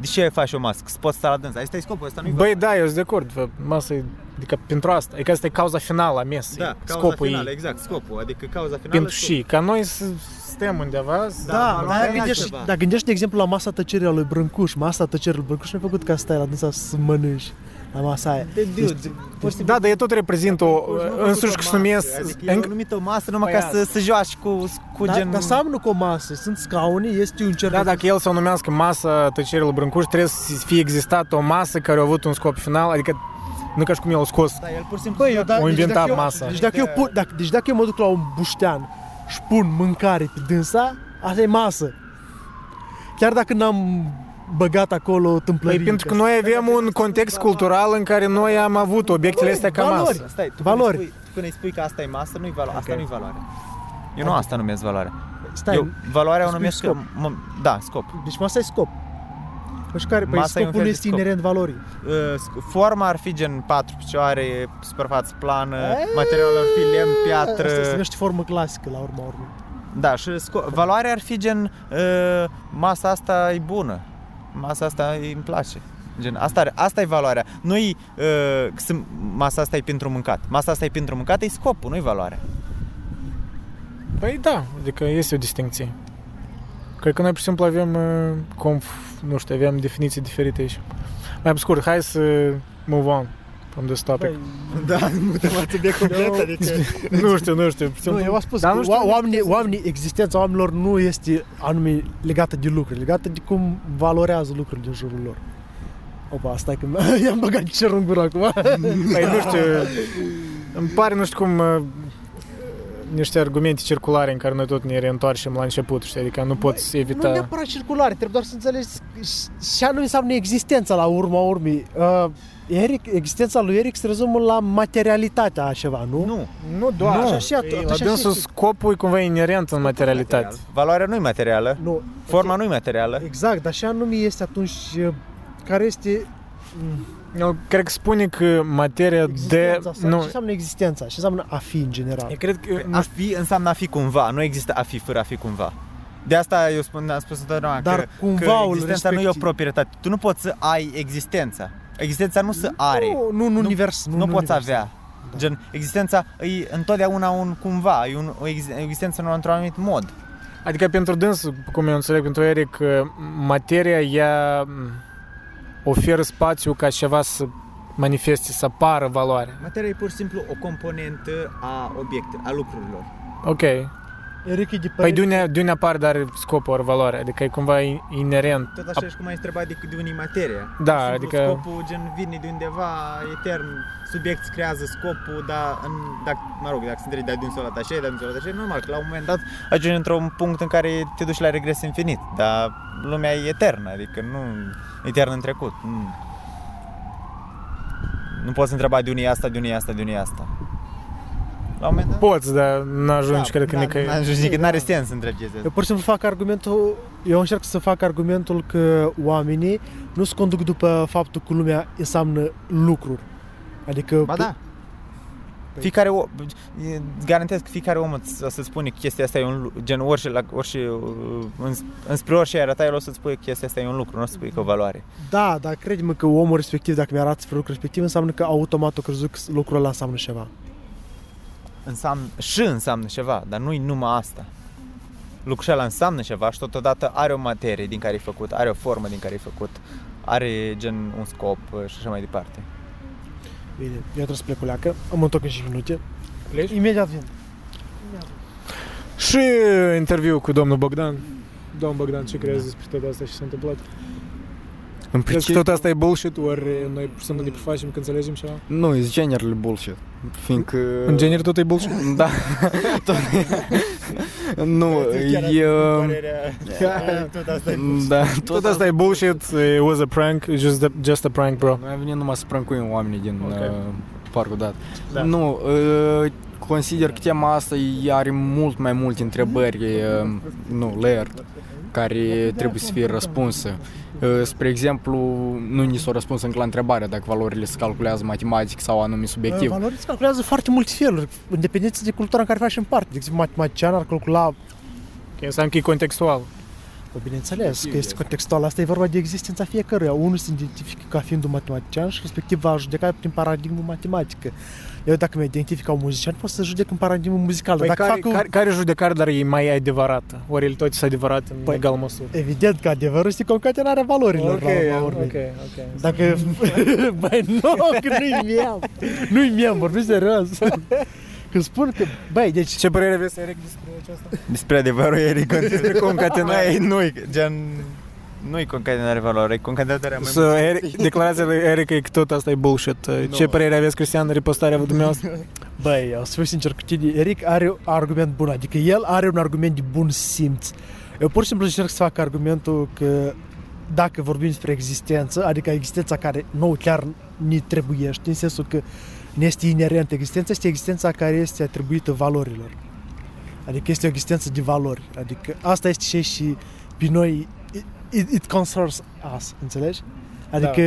de ce faci o masă? Că să poți sta la dânsa. Asta e scopul, asta nu-i Băi, da, eu sunt de acord. fă, Masa e, adică pentru asta. E că asta e cauza finală a mesei. Da, cauza Scopul finală, e exact, scopul. Adică cauza finală pentru scopul. și. Ca noi să stăm undeva, să- Da, Da, da, valoarea dar e gândești, altceva. dar gândești, de exemplu, la masa tăcerii a lui Brâncuș. Masa tăcerii lui Brâncuș nu e făcut ca să stai la dânsa să mănânci la masa aia. De dude, pur și simplu, Da, dar e tot reprezintă o, nu a făcut însuși o că se masă, numesc... Adică e înc- o numită o masă numai Păi ca să, să joaci cu, cu Da, gen... dar seamănă cu o masă, sunt scaune, este un cer. Da, dacă el să o numească masa tăcerii lui Brâncuș, trebuie să fie existat o masă care a avut un scop final, adică nu ca și cum el a scos. Da, el pur și simplu... Băi, eu, da, O inventat deci dacă eu, masa. Deci dacă, eu pun, dacă, deci dacă eu mă duc la un buștean și pun mâncare pe dânsa, asta e masă. Chiar dacă n-am băgat acolo tâmplării. Păi pentru că noi avem un context cultural în care noi am avut obiectele astea ca valori. masă. Stai, tu Valori. Când îi spui, tu când îi spui că asta e masă, nu-i valo- asta Ok. nu-i valoare. Eu nu asta numesc valoare. Stai, Eu valoarea o spui numesc scop. că, mă, da, scop. deci masa e scop. Nu știu care, păi Masa e un scopul fel de este scop. inerent valorii. Uh, sc- Forma ar fi gen patru picioare, suprafață plană, materialul ar fi lemn, piatră. Asta se numește formă clasică la urma urmei. Da, și sco- valoarea ar fi gen uh, masa asta e bună. Masa asta îmi place. Gen, asta, are, asta e valoarea. Nu-i uh, că sunt- masa asta e pentru mâncat. Masa asta e pentru mâncat, e scopul, nu-i valoarea. Păi da, adică este o distinție. Cred că noi, pur și simplu, avem, uh, conf, nu știu, avem definiții diferite aici. Mai pe scurt, hai să move on from this topic. Da, nu te mai subiect complet, adică... nu știu, nu știu. pur și Nu, simplu- eu am spus Dar că nu știu unde oamenii, puteți să- oamenii, existența oamenilor nu este anume legată de lucruri, legată de cum valorează lucrurile din jurul lor. Opa, stai că i-am băgat cerul în gură acum. Păi nu știu, îmi pare, nu știu cum, uh, niște argumente circulare în care noi tot ne reîntoarcem la început, știi? Adică nu poți Nu evita... neapărat circulare, trebuie doar să înțelegi și anume înseamnă existența la urma urmei. Uh, Eric, existența lui Eric se rezumă la materialitatea a ceva, nu? Nu. Nu doar. Nu. Așa, Așa și at- și așa la și dânsul este. scopul e cumva inerent în materialitate. Valoarea nu e materială, Nu. forma nu e materială. Exact, dar și anume este atunci uh, care este mm, Eu cred că spune că materia de... existența sau Nu, ce înseamnă existența, ce înseamnă a fi în general. eu cred că... A fi înseamnă a fi cumva, nu există a fi fără a fi cumva. De asta eu spun, am spus întotdeauna Dar că, că cumvaul existența nu e o respectiv. proprietate. Tu nu poți să ai existența. Existența nu se are. Nu, nu, în Nu- univers. Nu, în poți univers. avea. Da. Gen, existența e întotdeauna un cumva, e un, o ex- existență în într-un anumit mod. Adică pentru dâns, cum eu înțeleg, pentru Eric, materia ea m, oferă spațiu ca ceva să manifeste, să apară valoare. Materia e pur și simplu o componentă a obiecte, a lucrurilor. Ok. Eric e de Păi părere... de unde, de unde apare, dar scopul ori valoare? Adică e cumva i- inerent. Tot așa și cum ai întrebat de, de unii materia. Da, Pur și simplu, adică- Scopul gen vine de undeva etern, subiect îți creează scopul, dar în, dacă, mă rog, dacă se întregi de dânsul ăla așa, de dânsul ăla așa, normal că la un moment dat ajungi într-un punct în care te duci la regres infinit, dar lumea e eternă, adică nu etern în trecut. Nu, nu poți întreba de unii e asta, de unii e asta, de unii e asta. La un moment dat... Poți, dar nu ajungi, cred că da, nicăieri. N-ajungi nicăieri, Da. n-are sens să întrebi chestia Eu pur și simplu fac argumentul, eu încerc să fac argumentul că oamenii nu se conduc după faptul că lumea înseamnă lucruri. Adică Ba da. Fiecare om, e- garantez că fiecare om îți- o să-ți spune că chestia asta e un lu- gen orice, la, orice uh, în, înspre orice ai arăta, el o să-ți spune că chestia asta e un lucru, nu o să spui că e o valoare. Da, dar crede-mă că omul respectiv, dacă mi-arată spre lucrul respectiv, înseamnă că automat o crezut că lucrul ăla înseamnă ceva. Înseamnă, și înseamnă ceva, dar nu-i numai asta. Lucrul ăla înseamnă ceva și totodată are o materie din care e făcut, are o formă din care e făcut, are gen un scop uh, și așa mai departe. Bine, eu trebuie să plec cu leacă, am întorc în 5 minute. Pleci? Imediat vin. Și interviu cu domnul Bogdan. Domnul Bogdan, ce crezi despre tot asta și ce s-a întâmplat? În Crezi că tot asta e bullshit, ori noi pur și simplu ne prefacem că înțelegem ceva? Nu, e generally bullshit. Fiindcă... În genere tot e bullshit? Da. Tot... nu, e... Tot asta Da, Tot asta e bullshit, it was a prank, it's just a, just a prank, bro. Noi am venit numai să prancuim oamenii din Ok. okay. uh, parcul dat. Da. Nu, uh, consider că tema asta ea are mult mai multe întrebări, uh, nu, layered, care trebuie să fie răspunse. Uh, spre exemplu, nu ni s-a răspuns încă la întrebarea dacă valorile se calculează matematic sau anume subiectiv. Valorile se calculează foarte multe feluri, în dependență de cultura în care facem parte. De exemplu, matematician ar calcula Ok, înseamnă că e contextual. Bă, bineînțeles că este contextual. Asta e vorba de existența fiecăruia. Unul se identifică ca fiind un matematician și respectiv va judeca prin paradigmă matematică. Eu dacă mă identific ca un muzician, pot să judec în paradigmă muzicală. Păi dacă care, fac un... care, care judecare, dar e mai adevărată? Ori el tot sunt adevărat în Păi, egală măsură? Evident că adevărul este concatenarea valorilor la urma urmei. ok, ok. Dacă... Băi, nu, că nu-i miam. Nu-i miam, vorbesc serios. Când spun că, băi, deci Ce părere aveți, Eric, despre aceasta? Despre adevărul Eric, despre concatenare. nu gen nu-i concatenare valoare, e concatenarea mai So, Eric, declarația lui Eric e că tot asta e bullshit. Ce părere aveți, Cristian, repostarea dumneavoastră? Băi, o să fiu sincer cu tine, Eric are un argument bun, adică el are un argument de bun simț. Eu pur și simplu încerc să fac argumentul că dacă vorbim despre existență, adică existența care nouă chiar ni trebuiește, în sensul că ne este inerentă existența, este existența care este atribuită valorilor. Adică este o existență de valori. Adică asta este ce și pe noi, it, it concerns us, înțelegi? Adică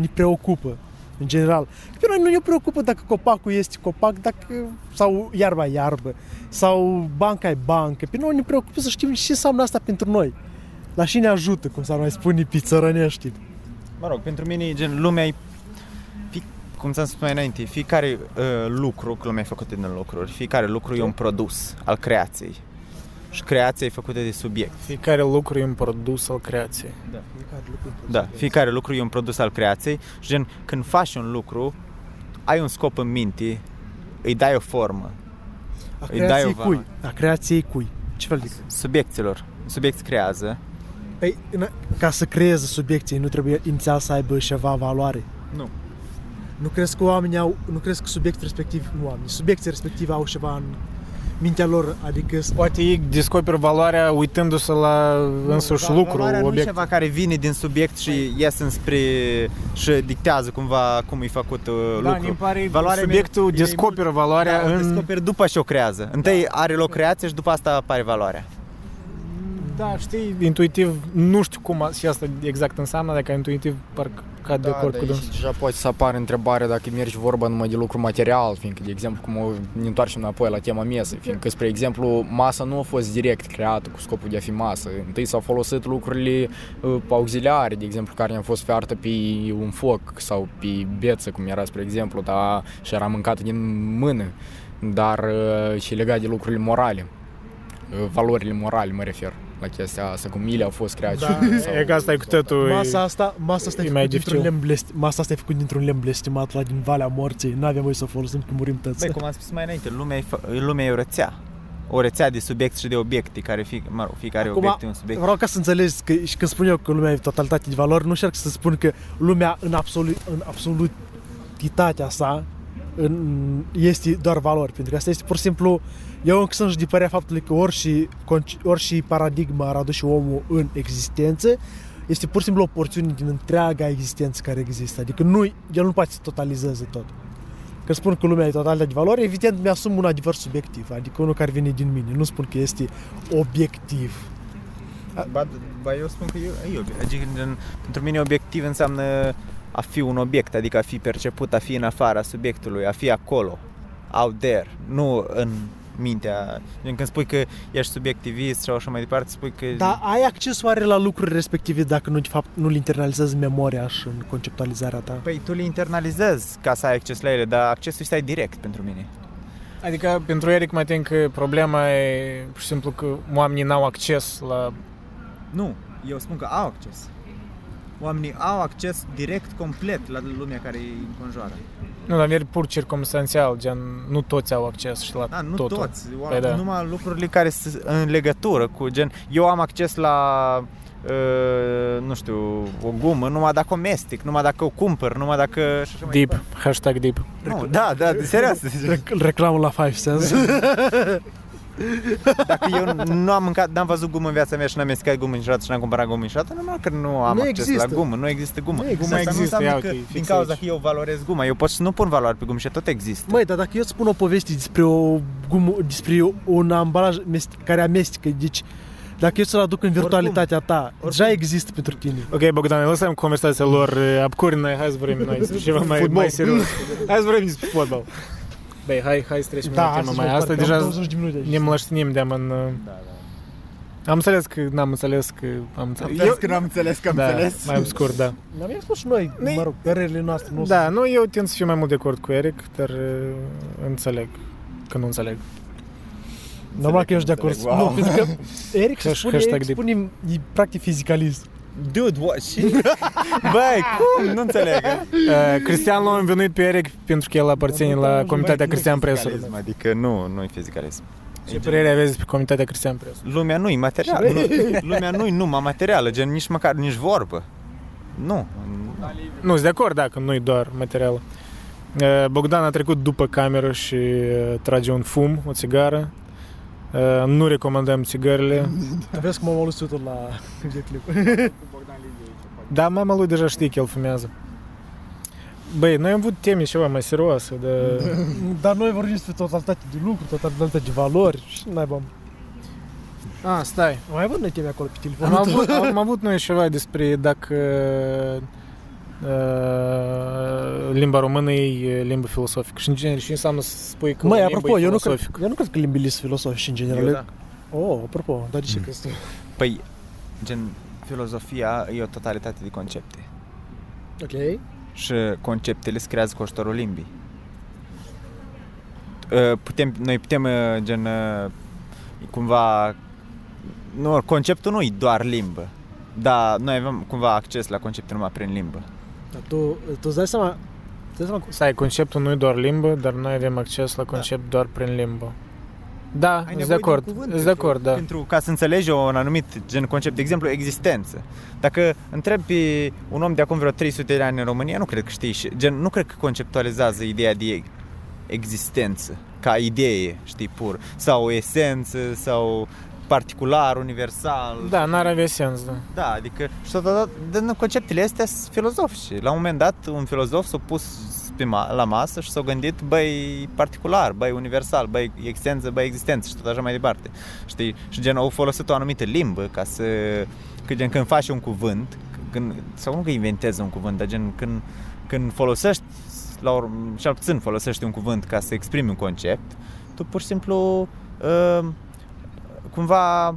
ne preocupă, în general. Pe noi nu ne preocupă dacă copacul este copac, dacă, sau iarba e iarbă, sau banca e bancă. Pe noi ne preocupă să știm ce înseamnă asta pentru noi. La și ne ajută, cum s-ar mai spune pe țărănești. Mă rog, pentru mine e gen lumea e fi, cum ți-am spus mai înainte, fiecare uh, lucru, că lumea e făcută din lucruri, fiecare lucru e un produs al creației. Și creația e făcută de subiect. Fiecare lucru e un produs al creației. Da, fiecare lucru e un produs al creației și gen, când faci un lucru, ai un scop în minte, îi dai o formă, A Îi dai creației o cui? valoare. A creației cui? Ce fel de subiecților. Subiect creează. Păi, în- ca să creeze subiecții, nu trebuie inițial să aibă ceva valoare. Nu. Nu crezi că oamenii au, nu crezi că subiectul respectiv, nu oamenii, subiecții respective au ceva în mintea lor, adică Poate ei descoperă valoarea uitându-se la însuși Va- lucru, valoarea nu e obiect. ceva care vine din subiect și iese înspre și dictează cumva cum e făcut uh, Da, lucru. mi pare Valoarea subiectul mea e descoperă valoarea da, o în... descoperi după ce o creează. Întâi are loc creație și după asta apare valoarea. Da, știi, intuitiv, nu știu cum a- și asta exact înseamnă, dacă intuitiv parcă cad de acord cu dar dânsul. aici deja poate să apară întrebarea dacă mergi vorba numai de lucru material, fiindcă, de exemplu, cum o, ne întoarcem înapoi la tema mesei, fiindcă, spre exemplu, masa nu a fost direct creată cu scopul de a fi masă. Întâi s-au folosit lucrurile uh, auxiliare, de exemplu, care au fost fiartă pe un foc sau pe beță, cum era, spre exemplu, dar și era mâncată din mână, dar uh, și legat de lucrurile morale, uh, valorile morale, mă refer la chestia asta, cum ele au fost create. Da, sau- E că asta e cu tătul. Masa asta, masa asta e, e mai făcut dintr-un dificil. lemn blest, masa asta e făcut dintr-un lemn blestimat la din Valea Morții. N-avem voie să o folosim că murim tăți. Băi, cum am spus mai înainte, lumea e, fă- lumea e o rețea. O rețea de subiect și de obiecte, care fie, mă rog, fiecare Acum, obiect e un subiect. Vreau ca să înțelegi că și când spun eu că lumea e totalitate de valori, nu încerc să spun că lumea în, absolut, în absolutitatea sa în, este doar valori, pentru că asta este pur și simplu eu încă sunt de părerea faptului că orice, conci- orice paradigma ar aduce omul în existență este pur și simplu o porțiune din întreaga existență care există. Adică nu, el nu poate să totalizeze tot. Când spun că lumea e totalitate de valori, evident mi-asum un adevăr subiectiv, adică unul care vine din mine. Nu spun că este obiectiv. Ba, ba eu spun că e, e obiect. Adică, gen, pentru mine obiectiv înseamnă a fi un obiect, adică a fi perceput, a fi în afara subiectului, a fi acolo, out there, nu în mintea. Gen, când spui că ești subiectivist sau așa mai departe, spui că... Dar ai acces oare la lucruri respective dacă nu, de fapt, nu-l internalizezi în memoria și în conceptualizarea ta? Păi tu le internalizezi ca să ai acces la ele, dar accesul este direct pentru mine. Adică pentru Eric mai tem că problema e pur și simplu că oamenii n-au acces la... Nu, eu spun că au acces. Oamenii au acces direct, complet la lumea care îi înconjoară. Nu, dar merg pur circumstanțial, gen, nu toți au acces și la Da, nu totul. toți, Păi oameni, da. numai lucrurile care sunt în legătură cu gen, eu am acces la uh, nu știu, o gumă numai dacă o mestic, numai dacă o cumpăr, numai dacă... și așa mai Deep, departe. hashtag deep. Nu, da, da, serios. Rec- reclamă la Five Sense. Dacă eu nu am mâncat, n-am văzut gumă în viața mea și n-am mestecat gumă niciodată și n-am cumpărat gumă niciodată, nu că nu am Nu acces există. la gumă, nu există gumă. Nu există. Guma Există, există, ia, nu ok, înseamnă că fix din cauza aici. că eu valorez guma, eu pot să nu pun valoare pe gumă și tot există. Măi, dar dacă eu îți spun o poveste despre o gumă, despre un ambalaj mest- care amestecă, deci dacă eu să-l aduc în virtualitatea ta, deja există pentru tine. Ok, Bogdan, lăsăm conversația lor uh, apcurină, hai să vorbim noi despre ceva mai, Fotbal. mai serios. Hai să vorbim despre fotbal. Băi, hai, hai să trecem la tema mai. Asta deja 20 de minute. ne mlăștinim de în... uh, Da, Am înțeles că n-am înțeles că am înțeles. Eu, că n-am înțeles că am da, înțeles. mai scurt, da. Dar mi-am spus și noi, Nu-i- mă rog, părerile noastre. Nu Da, nu, eu tind să fiu mai mult de acord cu Eric, dar uh, înțeleg că nu înțeleg. Normal că ești de acord. Înțeleg, wow. Nu, pentru că Eric se Hash- spune, hashtag Eric deep. spune, e practic fizicalist. Dude, what? Și... Băi, cum? Nu înțeleg. Uh, Cristian l-a învinuit pe Eric pentru că el aparține la Comitatea Cristian Presă. Adică nu, nu e fizicalism. Ce părere aveți despre Comitatea Cristian Presă? Lumea nu e materială. Nu, lumea nu e numai materială, gen nici măcar, nici vorbă. Nu. Nu, sunt de acord, da, că nu e doar material. Uh, Bogdan a trecut după cameră și uh, trage un fum, o țigară. Uh, Nu recomandăm țigările. Tu vezi cum am auzit totul la videoclip. Da, mama lui deja știe că el fumează. Băi, noi am avut teme ceva mai serioase, de... Dar noi vorbim despre totalitate de lucruri, totalitate de valori și n-ai bam. Ah, stai. Am mai avut noi teme acolo pe telefon. Am avut, am avut noi ceva despre dacă uh, limba română e limba filosofică. Și în genere, și înseamnă să spui că Măi, o limbă apropo, e eu nu, cred, filosofică. eu nu cred că limbile sunt filosofice în general. Eu, da. Oh, apropo, dar de ce crezi tu? Păi, gen, filozofia e o totalitate de concepte. Ok. Și conceptele se creează cu ajutorul limbii. Uh, Putem, noi putem, uh, gen, uh, cumva, nu, conceptul nu e doar limbă. Dar noi avem cumva acces la concepte numai prin limbă. Dar tu, tu îți dai seama, îți dai seama cum- Stai, conceptul nu e doar limbă, dar noi avem acces la concept doar prin limbă. Da, sunt de acord. Sunt de acord, da. Pentru ca să înțelegi un anumit gen concept, de exemplu, existență. Dacă întrebi pe un om de acum vreo 300 de ani în România, nu cred că știi, și- gen, nu cred că conceptualizează ideea de existență. ca idee, știi, pur. Sau o esență, sau particular, universal. Da, n-ar avea sens, da. Da, adică și totodată din conceptele astea sunt filozofice. La un moment dat, un filozof s-a pus pe ma- la masă și s-a gândit, băi, particular, băi, universal, băi, existență, băi, existență și tot așa mai departe. Știi? Și gen, au folosit o anumită limbă ca să, că gen, când faci un cuvânt, când, sau nu că inventezi un cuvânt, dar gen, când, când folosești, la urm, cel puțin folosești un cuvânt ca să exprimi un concept, tu pur și simplu uh, cumva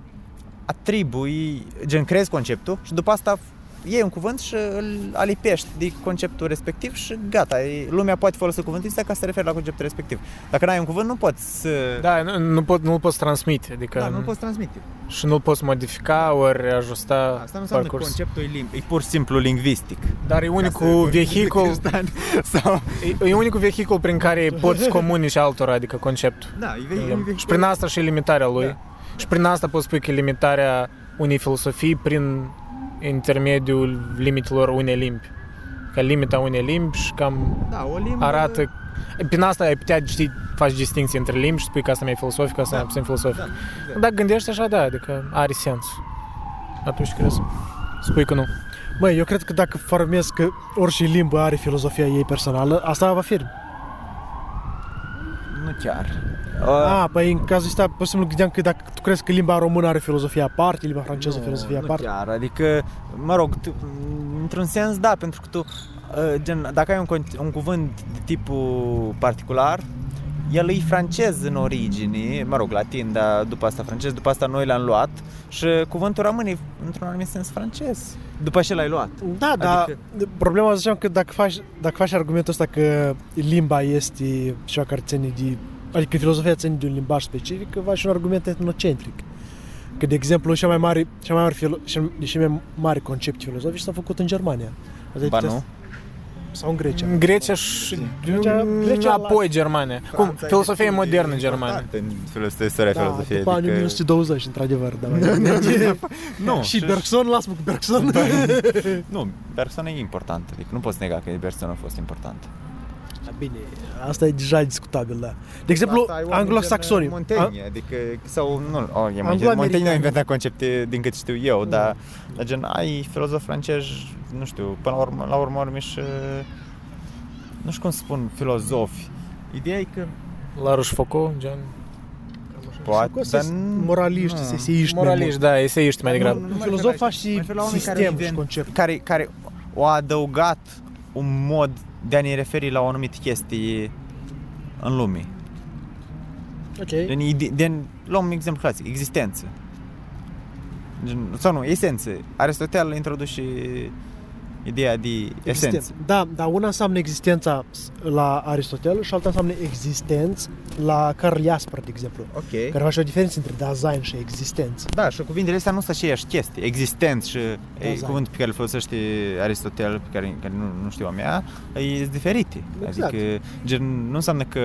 atribui, gen crezi conceptul și după asta iei un cuvânt și îl alipești de conceptul respectiv și gata, e- lumea poate folosi cuvântul ăsta ca să se referi la conceptul respectiv. Dacă n-ai un cuvânt, nu poți să... Da, nu, nu, pot, nu-l poți transmite, adică da nu poți transmite. și nu-l poți modifica ori ajusta Asta nu înseamnă parcurs. conceptul e, lim- e pur și simplu lingvistic. Dar e unicul vehicul, Sau... e, e unicul vehicul prin care poți comunici altora, adică conceptul. Da, e, ve- e un Și prin asta și limitarea lui. Da. Și prin asta poți spui că e limitarea unei filosofii prin intermediul limitelor unei limbi. Ca limita unei limbi și cam Da, o limbă... arată... Prin asta ai putea, știi, faci distinție între limbi și spui că asta mai e filosofic, asta Da. mai puțin filosofic. Da, exact. Dacă gândești așa, da, adică are sens. Atunci crezi. Spui că nu. Măi, eu cred că dacă formez că orice limbă are filozofia ei personală, asta va fi. Nu chiar. Ah, păi în cazul ăsta, pur și simplu gândeam că dacă tu crezi că limba română are filozofia aparte, limba franceză filozofia nu aparte. chiar, adică, mă rog, tu, într-un sens da, pentru că tu, uh, gen, dacă ai un, con- un cuvânt de tipul particular, el e francez în origine, mă rog, latin, dar după asta francez, după asta noi l-am luat și cuvântul rămâne într-un anumit sens francez. După ce l-ai luat. Da, dar Adică- problema ziceam că dacă faci, dacă faci argumentul ăsta că limba este ceva care ține de... Adică filozofia ține de un limbaj specific, că faci un argument etnocentric. Că, de exemplu, cea mai mare, cea mai mare, filo, cel, cel mai mare concept filozofic s-a făcut în Germania. Asta Ba ai putea nu? Să- Sau în Grecia. În Grecia și Grecia- Grecia la- apoi Germania. Cum? Filosofia e modernă în Germania. În filosofia, istoria Da, filozofiei. după anii adică- 1920, într-adevăr. Da, Nu, și Bergson, lasă-mă cu Bergson. Nu, persoana e importantă, adică nu poți nega că persoana a fost importantă. Bine, asta e deja discutabil, da. De exemplu, anglosaxonii. Montaigne, adică, sau, nu, oh, e Montaigne, Anglo-americani. Montaigne a inventat concepte din cât știu eu, dar, dar gen, ai filozof francez, nu știu, până la urmă, la urmă urmă și, nu știu cum să spun, filozofi. Ideea e că La Rochefoucauld, gen... poate, Că dar sunt nu- moraliști, nu. eseiști. mai Moraliști, da, eseiști mai Nu, degrabă. nu, mult. mă Filozofa refer la- mă și refer la oameni care sistem și invent- concept. care, care au adăugat un mod de a ne referi la o anumită chestie în lume. Ok. Din, ide- din, luăm un exemplu clasic, existență. Gen, sau nu, esență. Aristotel introduce ideea de esență. Existență. Da, dar una înseamnă existența la Aristotel și alta înseamnă existență la Carl Jasper, de exemplu. Ok. Care face o diferență între design și existență. Da, și cuvintele astea nu sunt aceeași chestie. Existență și e, Exact. cuvântul pe care îl folosește Aristotel, pe care, care nu, nu știu a mea, e diferite. Exact. Adică, gen, nu înseamnă că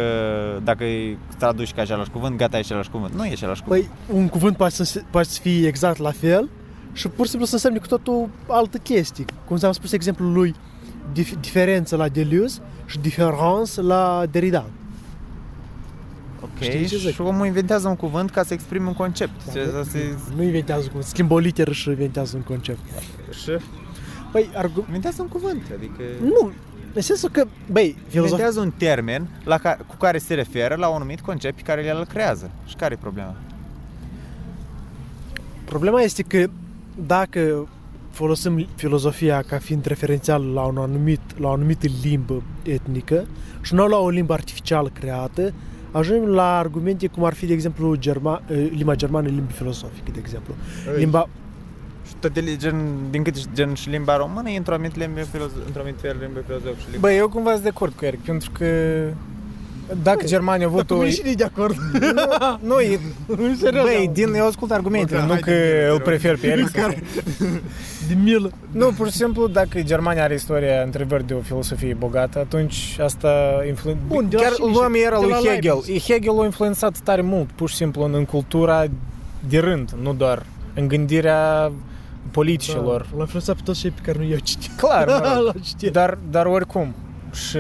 dacă îi traduci ca același cuvânt, gata, e același cuvânt. Nu e același cuvânt. Păi, un cuvânt poate să, poate să fie exact la fel și pur și simplu să însemne cu totul altă chestie. Cum ți-am spus exemplul lui, dif- diferență la Deleuze și diferență la Derrida. ok, știi ce zic? și omul inventează un cuvânt ca să exprime un concept. Da, Se- da. se- Nu inventează cum, schimbă o literă și inventează un concept. Și Păi, argu... inventează un cuvânt, adică... Nu, în sensul că, băi, filozofia... Inventează un termen la ca, cu care se referă la un anumit concept pe care el îl creează. Și care e problema? Problema este că dacă folosim filozofia ca fiind referențial la, un anumit, la o anumită limbă etnică și nu la o limbă artificială creată, ajungem la argumente cum ar fi, de exemplu, germa, eh, limba germană, limba filozofică, de exemplu. Limba, Și tot de, gen, din câte știu, gen și limba română e într-o anumită limbă filozof, într-o anumită fel limbă filozof și limba... Băi, eu cumva sunt de acord cu Eric, pentru că dacă Germania a avut o... și de acord. Nu, e... Serios, Băi, da. din, eu ascult argumentele, Ok, nu hai că de- de- îl de- prefer pe Eric. sau- De milă. Nu, pur și simplu, dacă Germania are istoria într-adevăr de o filosofie bogată, atunci asta influențează... Bun, de la Chiar cine luăm și- era de lui la Hegel. Leibniz. Hegel a influențat tare mult, pur și simplu, în, în cultura de rând, nu doar în gândirea politicilor. L-am influențat pe toți cei pe care nu i-au citit. Clar, mă rog. L-au citit. dar, dar oricum. Și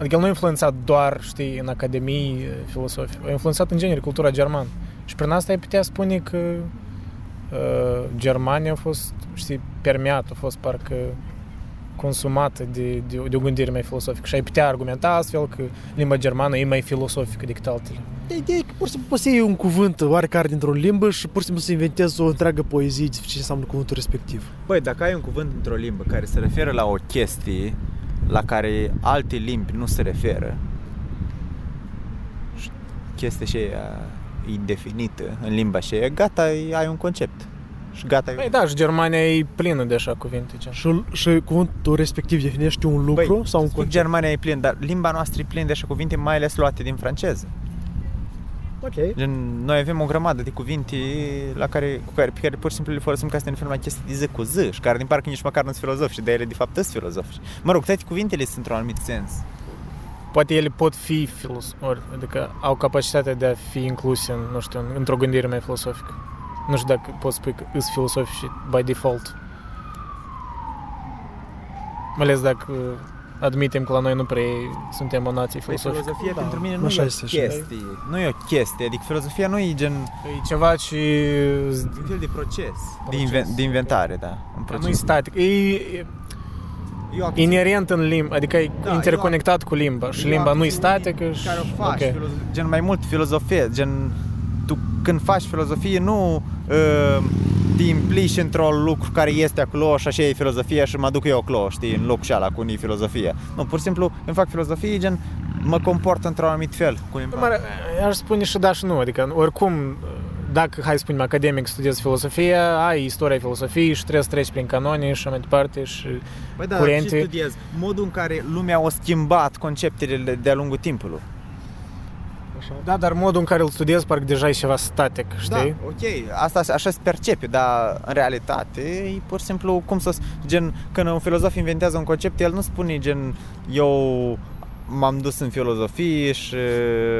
Adică el nu a influențat doar, știi, în academii filosofii, a influențat în genere cultura germană. Și prin asta ai putea spune că uh, Germania a fost, știi, permeată, a fost parcă consumată de, de, de o gândire mai filosofică. Și ai putea argumenta astfel că limba germană e mai filosofică decât altele. Ideea e că pur și simplu poți să iei un cuvânt oarecare dintr-o limbă și pur și simplu să inventezi o întreagă poezie de ce înseamnă cuvântul respectiv. Băi, dacă ai un cuvânt într-o limbă care se referă la o chestie la care alte limbi nu se referă, și chestia și aia e definită în limba și aia, gata, ai un concept. Și gata. Păi da, și Germania e plină de așa cuvinte. Gen. Și, și cuvântul respectiv definește un lucru Băi, sau un spun concept? Germania e plină, dar limba noastră e plină de așa cuvinte, mai ales luate din franceză. Ok. Gen, noi avem o grămadă de cuvinte la care, cu care, pe care pur și simplu le folosim ca să ne referim la chestii de zi cu zi și care din parcă nici măcar nu sunt filozofici, de ele de fapt sunt filozofici. Mă rog, toate cuvintele sunt într-un anumit sens. Poate ele pot fi filosofi, adică au capacitatea de a fi incluse, în, nu știu, în- într-o gândire mai filosofică. Nu știu dacă poți spui că sunt filosofici by default. Mai ales dacă admitem că la noi nu prea suntem o nație Păi filosofică. filozofia Da, pentru mine nu așa e o este și- chestie. Nu e o chestie, adică filozofia nu e gen E ceva ce un fel de proces, de, Proces, inven- de inventare, da. Un nu e proces. static, e, e E o acțiune inerent în limbă, adică e Da, interconectat cu limba și e o limba nu e acțiune statică și... care o faci, ok. filozo- gen mai mult filozofie, gen tu când faci filozofie nu uh, te implici într-un lucru care este acolo și așa e filozofia și mă duc eu acolo, știi, în locul și ala cu unii filozofia. Nu, pur și simplu când fac filozofie, gen mă comport într-un anumit fel cu limba. Mă, aș spune și da și nu, adică oricum, dacă, hai să spunem, academic studiezi filosofie, ai istoria filosofiei și trebuie să treci prin canone și așa mai departe și Păi da, curente. și studiez modul în care lumea a schimbat conceptele de-a lungul timpului. Așa. Da, dar modul în care îl studiezi parcă deja e ceva static, știi? Da, ok, asta așa se percepe, dar în realitate e pur și simplu cum să gen când un filozof inventează un concept, el nu spune gen eu m-am dus în filozofie și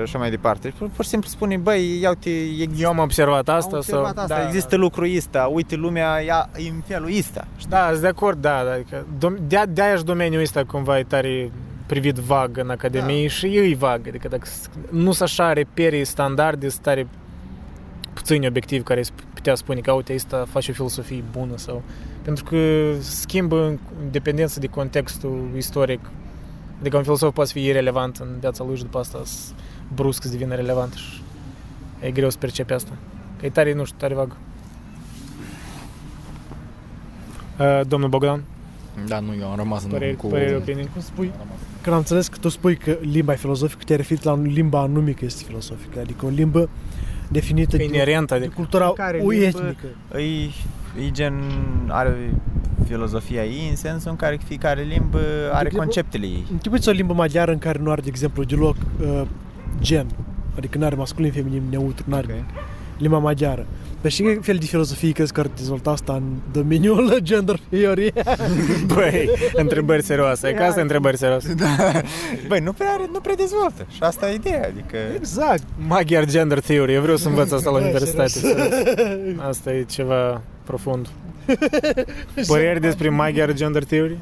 așa mai departe. Pur, pur și simplu spune, băi, ia uite, Eu am observat asta am observat sau... asta, da, există lucrul ăsta, uite lumea ea, e în felul ăsta. Da, sunt de acord, da, da, adică dom- de- de-aia și domeniul ăsta cumva e tare privit vag în academie Da. și e vag, adică dacă s- nu sunt așa repere standarde, sunt tare puțini obiectivi care îți putea spune că uite, asta face o filosofie bună sau... Pentru că schimbă în dependență de contextul istoric. Adică un filosof poate fi irelevant în viața lui și după asta s- brusc să devină relevant și e greu să percepi asta. Că e tare, nu știu, tare vag. Uh, domnul Bogdan, Da, nu, eu am rămas în păreri, cu... păreri, opinii? Cum spui? Când am înțeles că tu spui că limba e filozofică, te referi la limba anume că este filosofică, adică o limbă definită Că de, inerent, de adică cultura Care ui limbă- etnică. E, e gen, are filozofia ei în sensul în care fiecare limbă are limbă- conceptele ei. Închipuiți o limbă maghiară în care nu are, de exemplu, deloc uh, gen, adică nu are masculin, feminin, neutru, nu are Ok. limba maghiară. Pe și ce fel de filozofie crezi că ar dezvolta asta în domeniul gender theory? Băi, întrebări serioase, e ca asta întrebări serioase. Băi, nu prea, are, nu prea dezvoltă și asta e ideea, adică... exact. Magyar gender theory, eu vreau să învăț asta la Da, universitate. serios. serios. Asta e ceva profund. Păreri despre Magyar gender theory?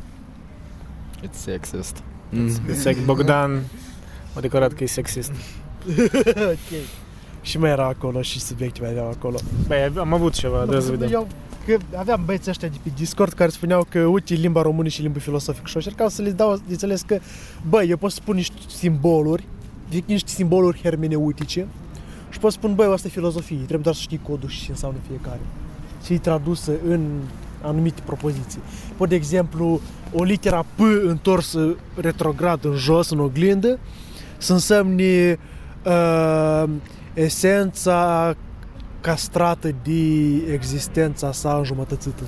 It's sexist. Sex Bogdan a declarat că e sexist. ok. Și mai era acolo și subiecte mai aveau acolo. Băi, am avut ceva, Nu, da să vedem. eu, că aveam băieți ăștia de pe Discord care spuneau că uite limba română și limba filosofică și eu încercam să le dau de înțeles că băi, eu pot să spun niște simboluri, zic niște simboluri hermeneutice și pot spun, băi, asta e filozofie, trebuie doar să știi codul și ce înseamnă fiecare. Și e tradusă în anumite propoziții. Pot, de exemplu, o litera P întorsă retrograd în jos, în oglindă, să însemne uh, esența castrată de existența sa înjumătățită.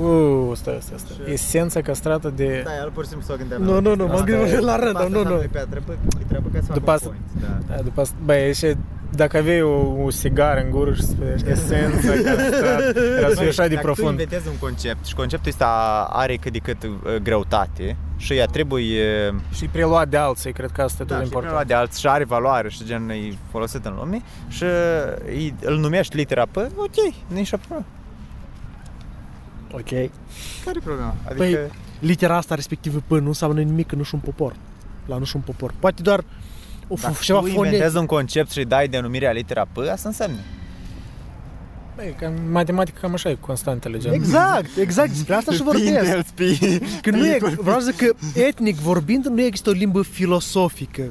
Uh, stai, stai, stai. Esența castrată de... Da, el pur și simplu s-o gândea Nu, nu, nu, m-am gândit la rând, dar nu, nu. Pe treabă, îi trebuie ca să facă După asta- point, da. Da, după asta, băi, e și dacă aveai o, o sigară în gură și spuneai esența castrată, era să fie așa de Dacă tu profund. inventezi un concept și conceptul ăsta are cât de cât uh, greutate și ea trebuie uh, Și preluat de alții, cred că asta e tot da, și important. preluat de alții și are valoare și gen e folosit în lume și îi, îl numești litera P, ok, nici o problemă. Ok. Care e problema? Adică, Păi, litera asta respectivă P nu înseamnă nimic, că nu și un popor. la nu și un popor. Poate doar o Dacă f- ceva tu fonetic. inventezi un concept și îi dai denumirea litera P, asta înseamnă. Băi, ca în matematică cam așa e cu constantele, gen. Exact, exact, despre asta și vorbesc. Că nu e, vreau să zic că etnic vorbind nu există o limbă filosofică.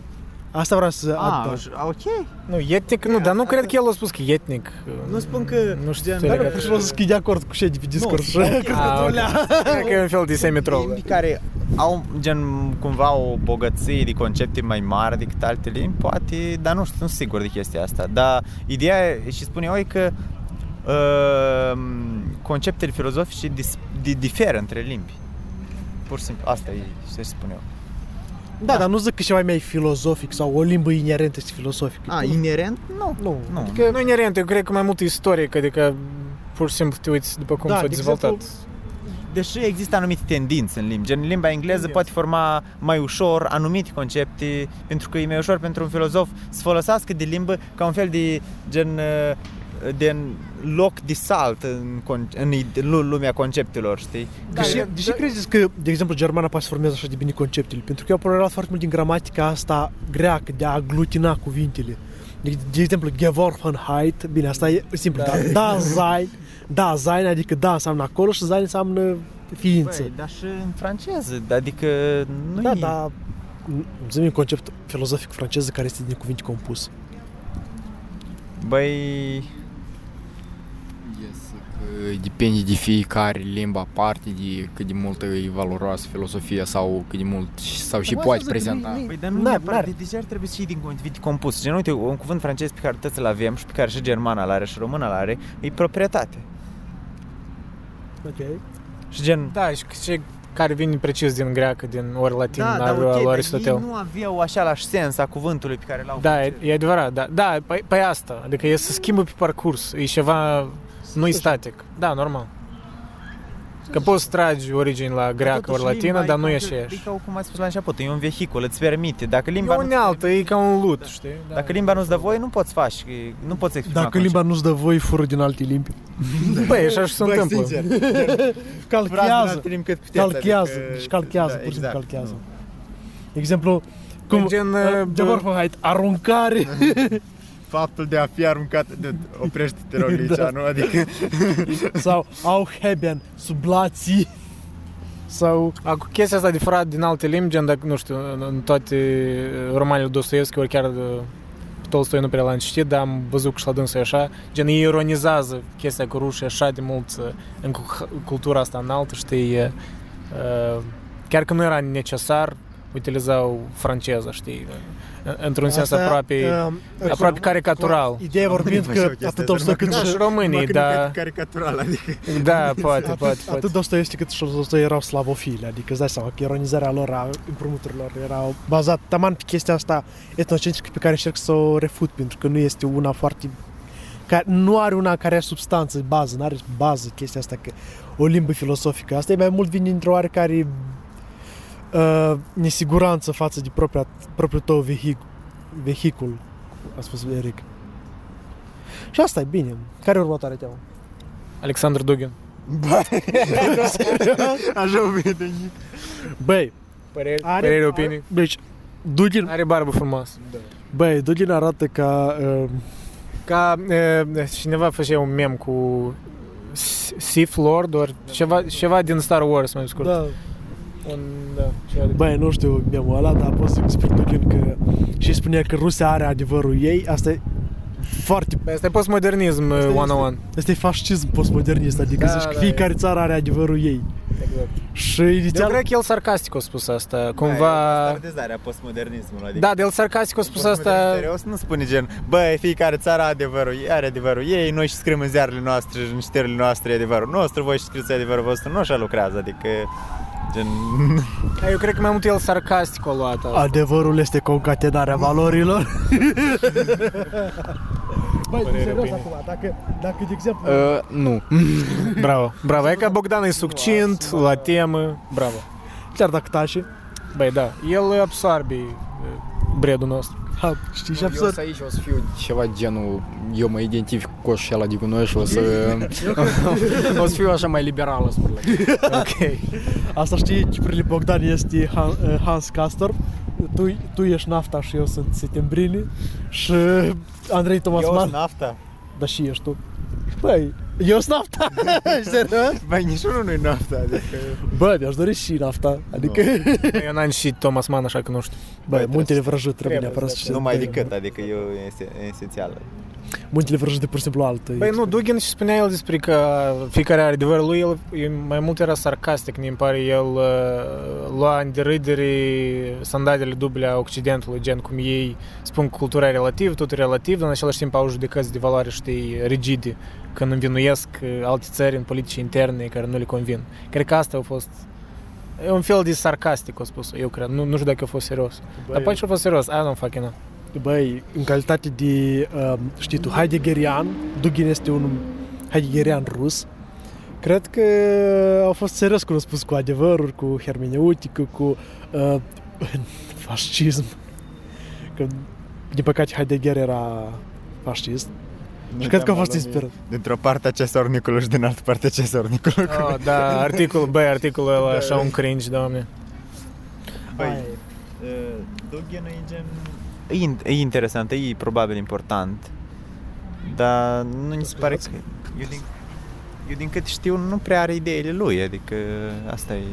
Asta vreau să adaug. Ah, ok. Nu, etnic nu, dar nu cred că el a spus că e etnic. Nu spun că... Nu știu. gen, ce Dar legat- nu vreau să fii de acord cu ce de pe discurs. ok. Cred că Ah, tu le-a- Cred că e un fel de semitrol. limbi care au gen cumva o bogăție de concepte mai mari decât alte limbi, poate, dar nu știu, nu sunt sigur de chestia asta. Dar ideea e- și spun eu e că uh, conceptele filozofice dis, di, diferă între limbi. Pur și simplu, asta e ce spun eu. Da, dar nu zic că ceva mai filozofic sau o limbă inerentă este filosofică. A, inerent? Nu. nu. Nu. Adică nu e inerent, eu cred că mai mult istoric, adică pur și simplu te uiți după cum Da, s-a de dezvoltat. exemplu, Deși există anumite tendințe în limbi, gen limba engleză Tendințe. poate forma mai ușor anumite concepte, pentru că e mai ușor pentru un filozof să folosească de limbă ca un fel de gen uh, de loc de salt în, con- în ide- lu- lumea conceptelor, știi? Da, deși, deși credeți că, de exemplu, germana poate să formeze așa de bine conceptele? Pentru că eu am preluat foarte mult din gramatica asta greacă, de a aglutina cuvintele. De, de exemplu, Geworfenheit, bine, asta e simplu, da, da, sein, da, sein, adică da înseamnă acolo și sein înseamnă ființă. Băi, dar și în franceză, adică nu da, e... da, zi un concept filozofic francez care este din cuvinte compus. Băi, Yes, că depinde de fiecare limba parte, de cât de mult e valoroasă filosofia sau cât de mult sau și Cum poate asta zic, prezenta. nu- Păi, dar nu N-ar- neapărat, n-ar. de, deja ar trebui să și din cuvinte compus. Gen, uite, un cuvânt francez pe care toți îl avem și pe care și germana îl are și româna îl are, e proprietate. Ok. Și gen, Da, și ce care vine precis din greacă, din ori latin, da, al dar lui ok, dar Aristotel. ei nu aveau același sens a cuvântului pe care l-au Da, e, francezii. e adevărat, da. Da, pe, pe asta. Adică e să schimbă pe parcurs. E ceva... Nu e static. Da, normal. Că poți să tragi origini la greacă totuși ori latină, limba dar nu e ca- aceeași. E ca cum ai spus la început, e un vehicul, îți permite. Dacă E limba o nu nealtă, e ca un lut, știi? Da. Dacă limba nu-ți dă voie, nu poți face, nu poți exprima Dacă limba nu-ți dă voi, fură din alte limbi. Băi, așa și se întâmplă. Calchează. cât puteți, Calchează. adică- Deci calchează, da, pur și simplu exact. calchează. De exemplu, cum... Gen, uh, uh, Geworfenheit, aruncare. Faptul de a fi aruncat, de, oprește-te rog aici, Da. nu? Adică sau Auheben, sublații. Sau... Acum, chestia asta de furat din alte limbi, gen dacă, nu știu, în, în toate uh, romanele Dostoevski, ori chiar uh, Tolstoi nu prea l-am citit, dar am văzut că și la dânsul e așa, gen ei ironizează chestia cu rușii așa de mult uh, în cu- cultura asta înaltă, știi, uh, uh, chiar că nu era necesar, utilizau franceza, știi, uh, într-un sens aproape, uh, aproape caricatural. Ideea vorbind că atât Tolstoi cât și și... românii, dar caricatural, adică da, poate, Atât, poate, poate. atât Dostoevski cât și Tolstoi erau slavofili, adică îți dai seama că ironizarea lor a împrumuturilor era bazat taman pe chestia asta etnocentrică pe care încerc să o refut, pentru că nu este una foarte care nu are una care are substanță, bază, nu are bază chestia asta că o limbă filosofică. Asta e mai mult vine dintr-o oarecare uh, nesiguranță față de propria, propriul tău vehic, vehicul, a spus Eric. Și asta e bine. Care e următoarea temă? Alexandru Dugin. Așa o vede Băi, păreri, Are- păreri are- opinii? Deci, Dugin, Are barbă frumoasă. băi, Dugin arată ca... Uh, Ca e, cineva făcea un mem cu S- Sith Lord ori ceva, ceva din Star Wars mai scurt. da, Un, da, ceva de... băi, nu știu memul ăla, dar pot să despre Dugin că și spunea că Rusia are adevărul ei, asta e foarte... Băi, Asta e postmodernism Asta uh, este- 101. Asta e fascism postmodernist, adică Da, zici că da, fiecare e. țară are adevărul ei. Exact. Și Eu inițial... cred că el sarcastic a spus asta, cumva... Standardizarea postmodernismului, adică Da, de el sarcastic a spus asta... Serios, nu spune gen, băi, fiecare țară are adevărul, ei are adevărul ei, noi și scriem în ziarele noastre, în știrile noastre e adevărul nostru, voi și scrieți adevărul vostru, nu așa lucrează, adică gen... Eu cred că mai mult el sarcastic a luat asta. Adevărul este concatenarea valorilor. Băi, Părere, serios opinie. acum, dacă, dacă, de exemplu... Uh, nu. Bravo, bravo. E ca Bogdan e succint, la temă, bravo. Chiar dacă tași, Băi, da, el absorbe uh, bredul nostru. Ha, știi, și Eu o absurd. să aici o să fiu ceva genul, eu mă identific cu coșul ăla de gunoi și o să, o să fiu așa mai liberal, spune. Ok. Asta știi, Ciprili Bogdan este Han- eh, Hans Castor, tu, tu ești nafta și eu sunt septembrini și Andrei Tomas Eu Man, sunt nafta. dar și ești tu. Băi, eu sunt nafta, serios? Băi, niciunul nu-i nafta, adică... Bă, mi-aș dori și nafta, adică, Eu n-am și Thomas Mann, așa că nu știu. băi, Băi, muntele vrăjit trebuie trebuie neapărat să- să Nu mai decât, adică eu e esențială. Muntele vrăjit de pur și simplu altă. Păi nu, Dugin și spunea el despre că fiecare are adevărul lui, el e- mai mult era sarcastic, mi pare, el uh, lua în derâdere standardele duble a Occidentului, gen cum ei spun că cultura e relativ, totul e relativ, dar în același timp au judecăți de valoare, știi, rigide, când învinuiesc uh, alte țări în politici interne care nu le convin. Cred că asta a fost E un fel de sarcastic, a spus eu cred. Nu, nu știu dacă a fost serios. Dar poate și a fost serios. I don't fucking know. Băi, în calitate de, uh, știi tu, heideggerian, Dugin este un heideggerian rus, cred că au fost serios cum a spus cu adevăruri, cu hermeneutică, cu uh, fascism. Că, din păcate, Heidegger era fascist. Și cred că a fost inspirat. Dintr-o parte a cesornicului și din altă parte a cesornicului. Oh, da, articol, băi, articolul ăla așa un cringe, doamne. Băi, Dugin e gen... E, in- e interesant, e probabil important, dar nu mi se pare că... Eu din, eu din cât știu nu prea are ideile lui, adică asta e...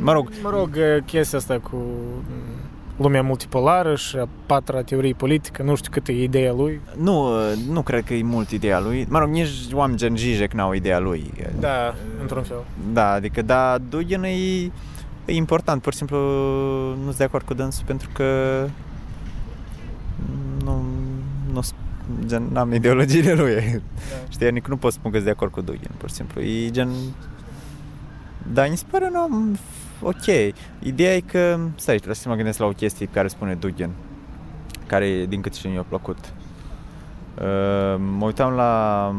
Mă rog, Mă rog, chestia asta cu mm, lumea multipolară și a patra teorie politică, nu știu cât e ideea lui. nu, nu cred că e mult ideea lui. Mă rog, nici oameni gen Zizek n-au ideea lui. Da, într-un fel. Da, adică, da, Dugin e, e important, pur și simplu nu sunt de acord cu dânsul pentru că nu, nu gen, n-am ideologiile lui. Da. Știi, adică nu pot spun că sunt de acord cu Dugin, pur și simplu. E gen... Da, mi se pare un om ok. Ideea e că, stai, trebuie să mă gândesc la o chestie care spune Dugin, care din cât știu mi-a plăcut. Uh, mă uitam la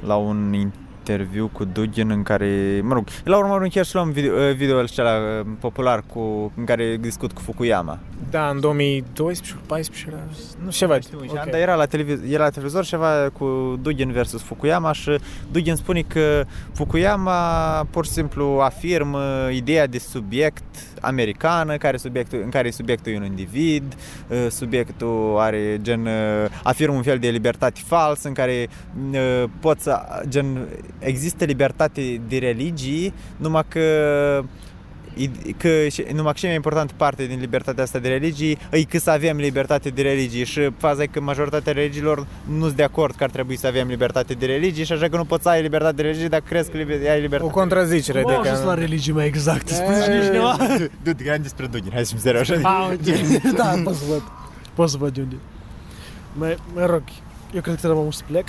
la un interviu cu Dugin în care, mă rog, la urmă urmă chiar și la un video, uh, video acela uh, popular cu, în care discut cu Fukuyama. Da, în 2012 14 era... Nu știu ceva. Okay. Dar era la, televiz- era la televizor ceva cu Dugin versus Fukuyama și Dugin spune că Fukuyama pur și simplu afirmă ideea de subiect americană care subiectul, în care subiectul e un individ, uh, subiectul are gen uh, afirmă un fel de libertate fals în care uh, poți să gen există libertate de religii numai că că numai că cea mai importantă parte din libertatea asta de religii e că să avem libertate de religii și faza e că majoritatea religiilor nu sunt de acord că ar trebui să avem libertate de religii și așa că nu poți să ai libertate de religii dacă crezi că liber- ai O libertate. contrazicere. Cum au adică- ajuns la religii mai exact? Spune E, cineva? Du, du, despre Dugin, hai să fim serios. Ah, ok. da, pot să văd. Pot să văd de unde. Mă, mă rog, eu cred că trebuie mult să plec.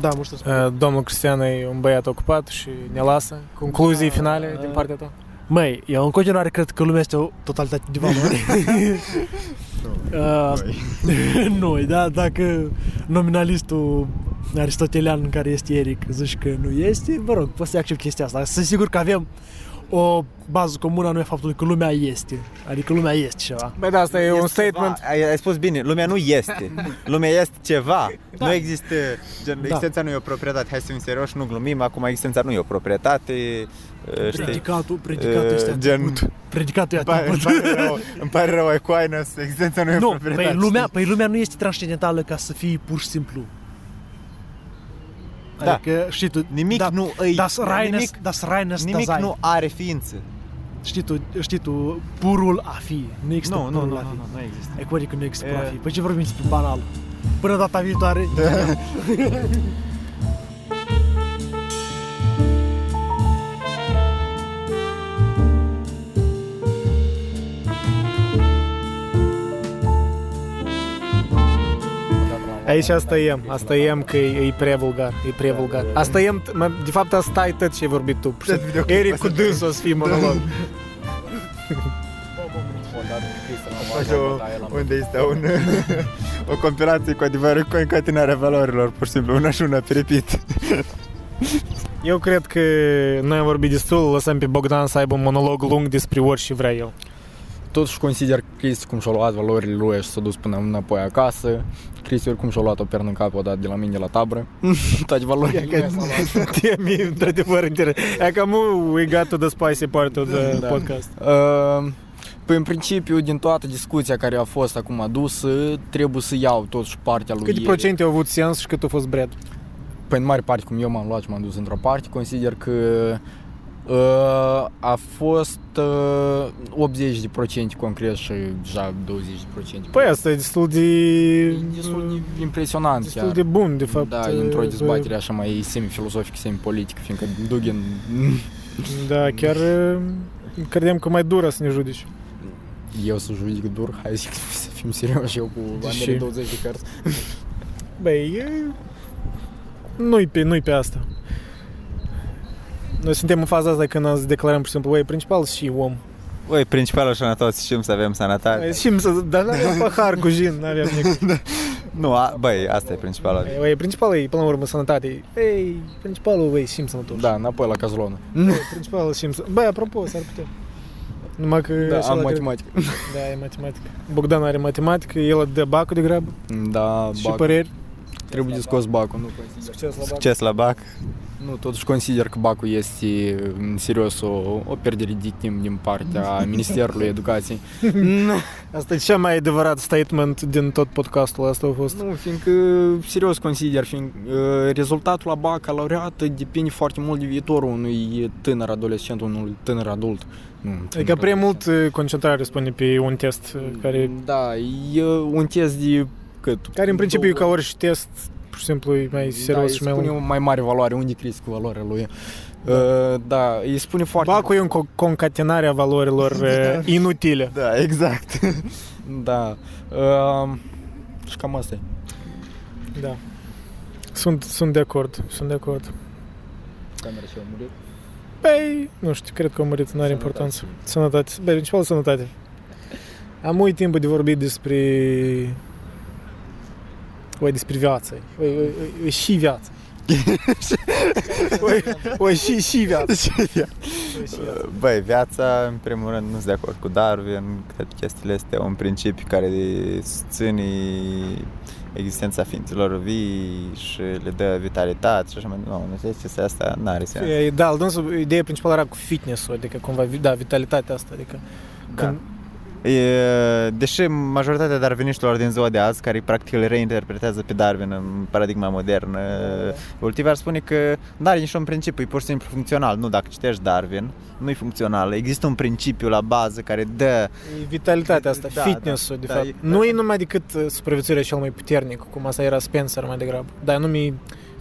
Da, mult să plec. Uh, Domnul Cristian e un băiat ocupat și ne lasă. Concluzii finale din partea ta. Măi, eu în continuare cred că lumea este o totalitate de valori. uh, nu, da, dacă nominalistul aristotelian în care este Eric zici că nu este, vă rog, poți să accept chestia asta. Sunt sigur că avem o bază comună anume faptul că lumea este. Adică lumea este ceva. Băi, da, asta e un Este statement. Ceva, ai, ai spus bine, lumea nu este. Lumea este ceva. Da. Nu există, gen, Da. existența nu e o proprietate. Hai să fim serioși, nu glumim. Acum existența nu e o proprietate. uh, Știi? Predicatul, predicatul Uh, este gen- atribut. Predicatul e Îmi pare, îmi atribut. pare rău, îmi pare rău Aquinas, existența nu e o Nu, proprietate. păi lumea, păi lumea nu este transcendentală ca să fie pur și simplu. Da. Adică, știi tu, Nimic da, nu îi, das reines, nimic, das reines nimic Dasein. nu are ființă. Știi tu, știi tu, purul a fi. Nu există Nu, nu, purul nu, a fi. nu, nu există. E cu adică nu există purul a E- fi. Păi ce vorbim despre banal? Până data viitoare. Aici asta e, asta e că e, e prea vulgar, e prea vulgar. Asta e, mă, de fapt asta e tot ce ai vorbit tu. Tot videoclipul Eric cu ăsta. dânsul o să fie monolog. Așa, o- unde este un, o compilație cu adevărul cu încatinarea valorilor, pur și simplu, una și una pe repeat. Eu cred că noi am vorbit destul, lăsăm pe Bogdan să aibă un monolog lung despre orice vrea el. Totuși consider că Cristi cum și-a luat valorile lui și s-a dus până înapoi acasă. Cristi oricum și-a luat o pernă în cap, o dat de la mine la tabră. Toate valorile lui s-au luat. Temi, într-adevăr, interesant. E cam we got to the spicy part of the Da. podcast. Uh, Păi în principiu, din toată discuția care a fost acum adusă, trebuie să iau totuși partea lui Câte el. procente au avut sens și cât a fost bred? Păi în mare parte, cum eu m-am luat și m-am dus într-o parte, consider că uh, a fost uh, 80% concret și deja 20%. Păi asta e destul de... E destul de impresionant destul chiar. de bun, de fapt. da, într-o dezbatere așa mai semi-filosofică, semi-politică, fiindcă Dugin Da, chiar uh, credeam că mai dură să ne judici. eu să judic dur, hai zic să fim serioși eu cu Și- ambele 20 de cărți. Băi, e... nu-i pe, nu-i pe asta. Noi suntem în faza asta când îți declarăm, pur și simplu, băi, principal și om. Oi, principalul sănătos știm să avem sănătate. Băi, Știm să... Dar n-avem pahar cu gin, n-avem nimic. Nu, a, băi, asta e principalul. Băi, principalul e, până la urmă, sănătate. Ei, principalul, băi, știm sănătos. Da, înapoi la cazolonă. Băi, principalul știm să... Băi, apropo, s-ar putea. Numai că... Da, așa am la care- matematică. Da, e matematică. Bogdan are matematică, el dă bacul de grabă. Da, Și bac. păreri. Trebuie de scos bacul, nu consider. Succes la bac. Succes la BAC. Nu, totuși consider că bacul este în serios o, o pierdere de timp din partea Ministerului Educației. Asta e cea mai adevărat statement din tot podcastul ăsta a fost. Nu, fiindcă serios consider, fiind uh, rezultatul la bacalaureat depinde foarte mult de viitorul unui tânăr adolescent, unui tânăr adult. Nu, tânăr Adică prea adolescent. mult uh, concentrare spune pe un test uh, care, Da, e un test de cât? care în principiu e Două- ca orice test, pur și simplu e mai serios da, și mai îi spune lung. o mai mare valoare, unde crezi cu valoarea lui. Uh, da, îi spune foarte Bacul e un co- concatenare a valorilor uh, inutile. Da, exact. Da. Uh, și cam asta e. Da. Sunt, sunt de acord, sunt de acord. Camera și-a murit. Păi, nu știu, cred că a murit, nu are Sănătate. importanță. Sănătate. Băi, principal sănătate. Am mult timp de vorbit despre... Oi, despre viață. Oi, oi, oi, oi și viață. oi, oi, și, și viață. Oi, și viață. Băi, viața, în primul rând, nu sunt de acord cu Darwin. Cred că chestiile astea un principiu care susține existența ființelor vii și le dă vitalitate și așa mai departe. Nu, chestia asta n-are sens. E, Da, al dânsul, ideea principală era cu fitness-ul, adică cumva, vi- da, vitalitatea asta, adică Da. când, E, deși majoritatea darwiniștilor din ziua de azi, care practic îl reinterpretează pe Darwin în paradigma modernă, Ultivar ar spune că nu are niciun principiu, e pur și simplu funcțional. Nu, dacă citești Darwin, nu e funcțional. Există un principiu la bază care dă e vitalitatea asta, Da, fitness-ul, de da, fapt. e- Nu e numai decât uh, supraviețuirea cel mai puternic, cum asta era Spencer mai degrabă, dar nume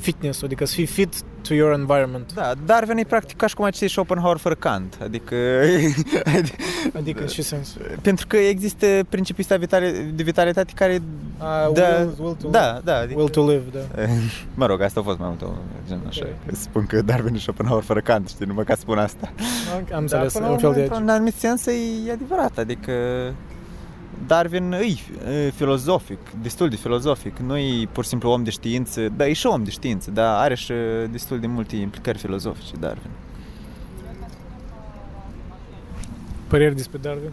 fitness-ul, adică să fii fit to your environment. Da, Darwin e practic ca și cum ai citi Schopenhauer fără Kant. Adică, Adică, în ce sens? pentru că există principiul ăsta vitali- de vitalitate care A, Da, will, will to Da, da, adică, Will to live, da. Mă rog, asta a fost mai mult o gen așa. Că spun că Darwin e Schopenhauer fără Kant, știi, numai ca să spun asta. Am Dar înțeles, până la un fel urmă, de într-un anumit sens e adevărat, adică Darwin e e filozofic, destul de filozofic, nu e pur și simplu om de știință, dar e și om de știință, dar are și destul de multe implicări filozofice Darwin. păreri despre Darwin.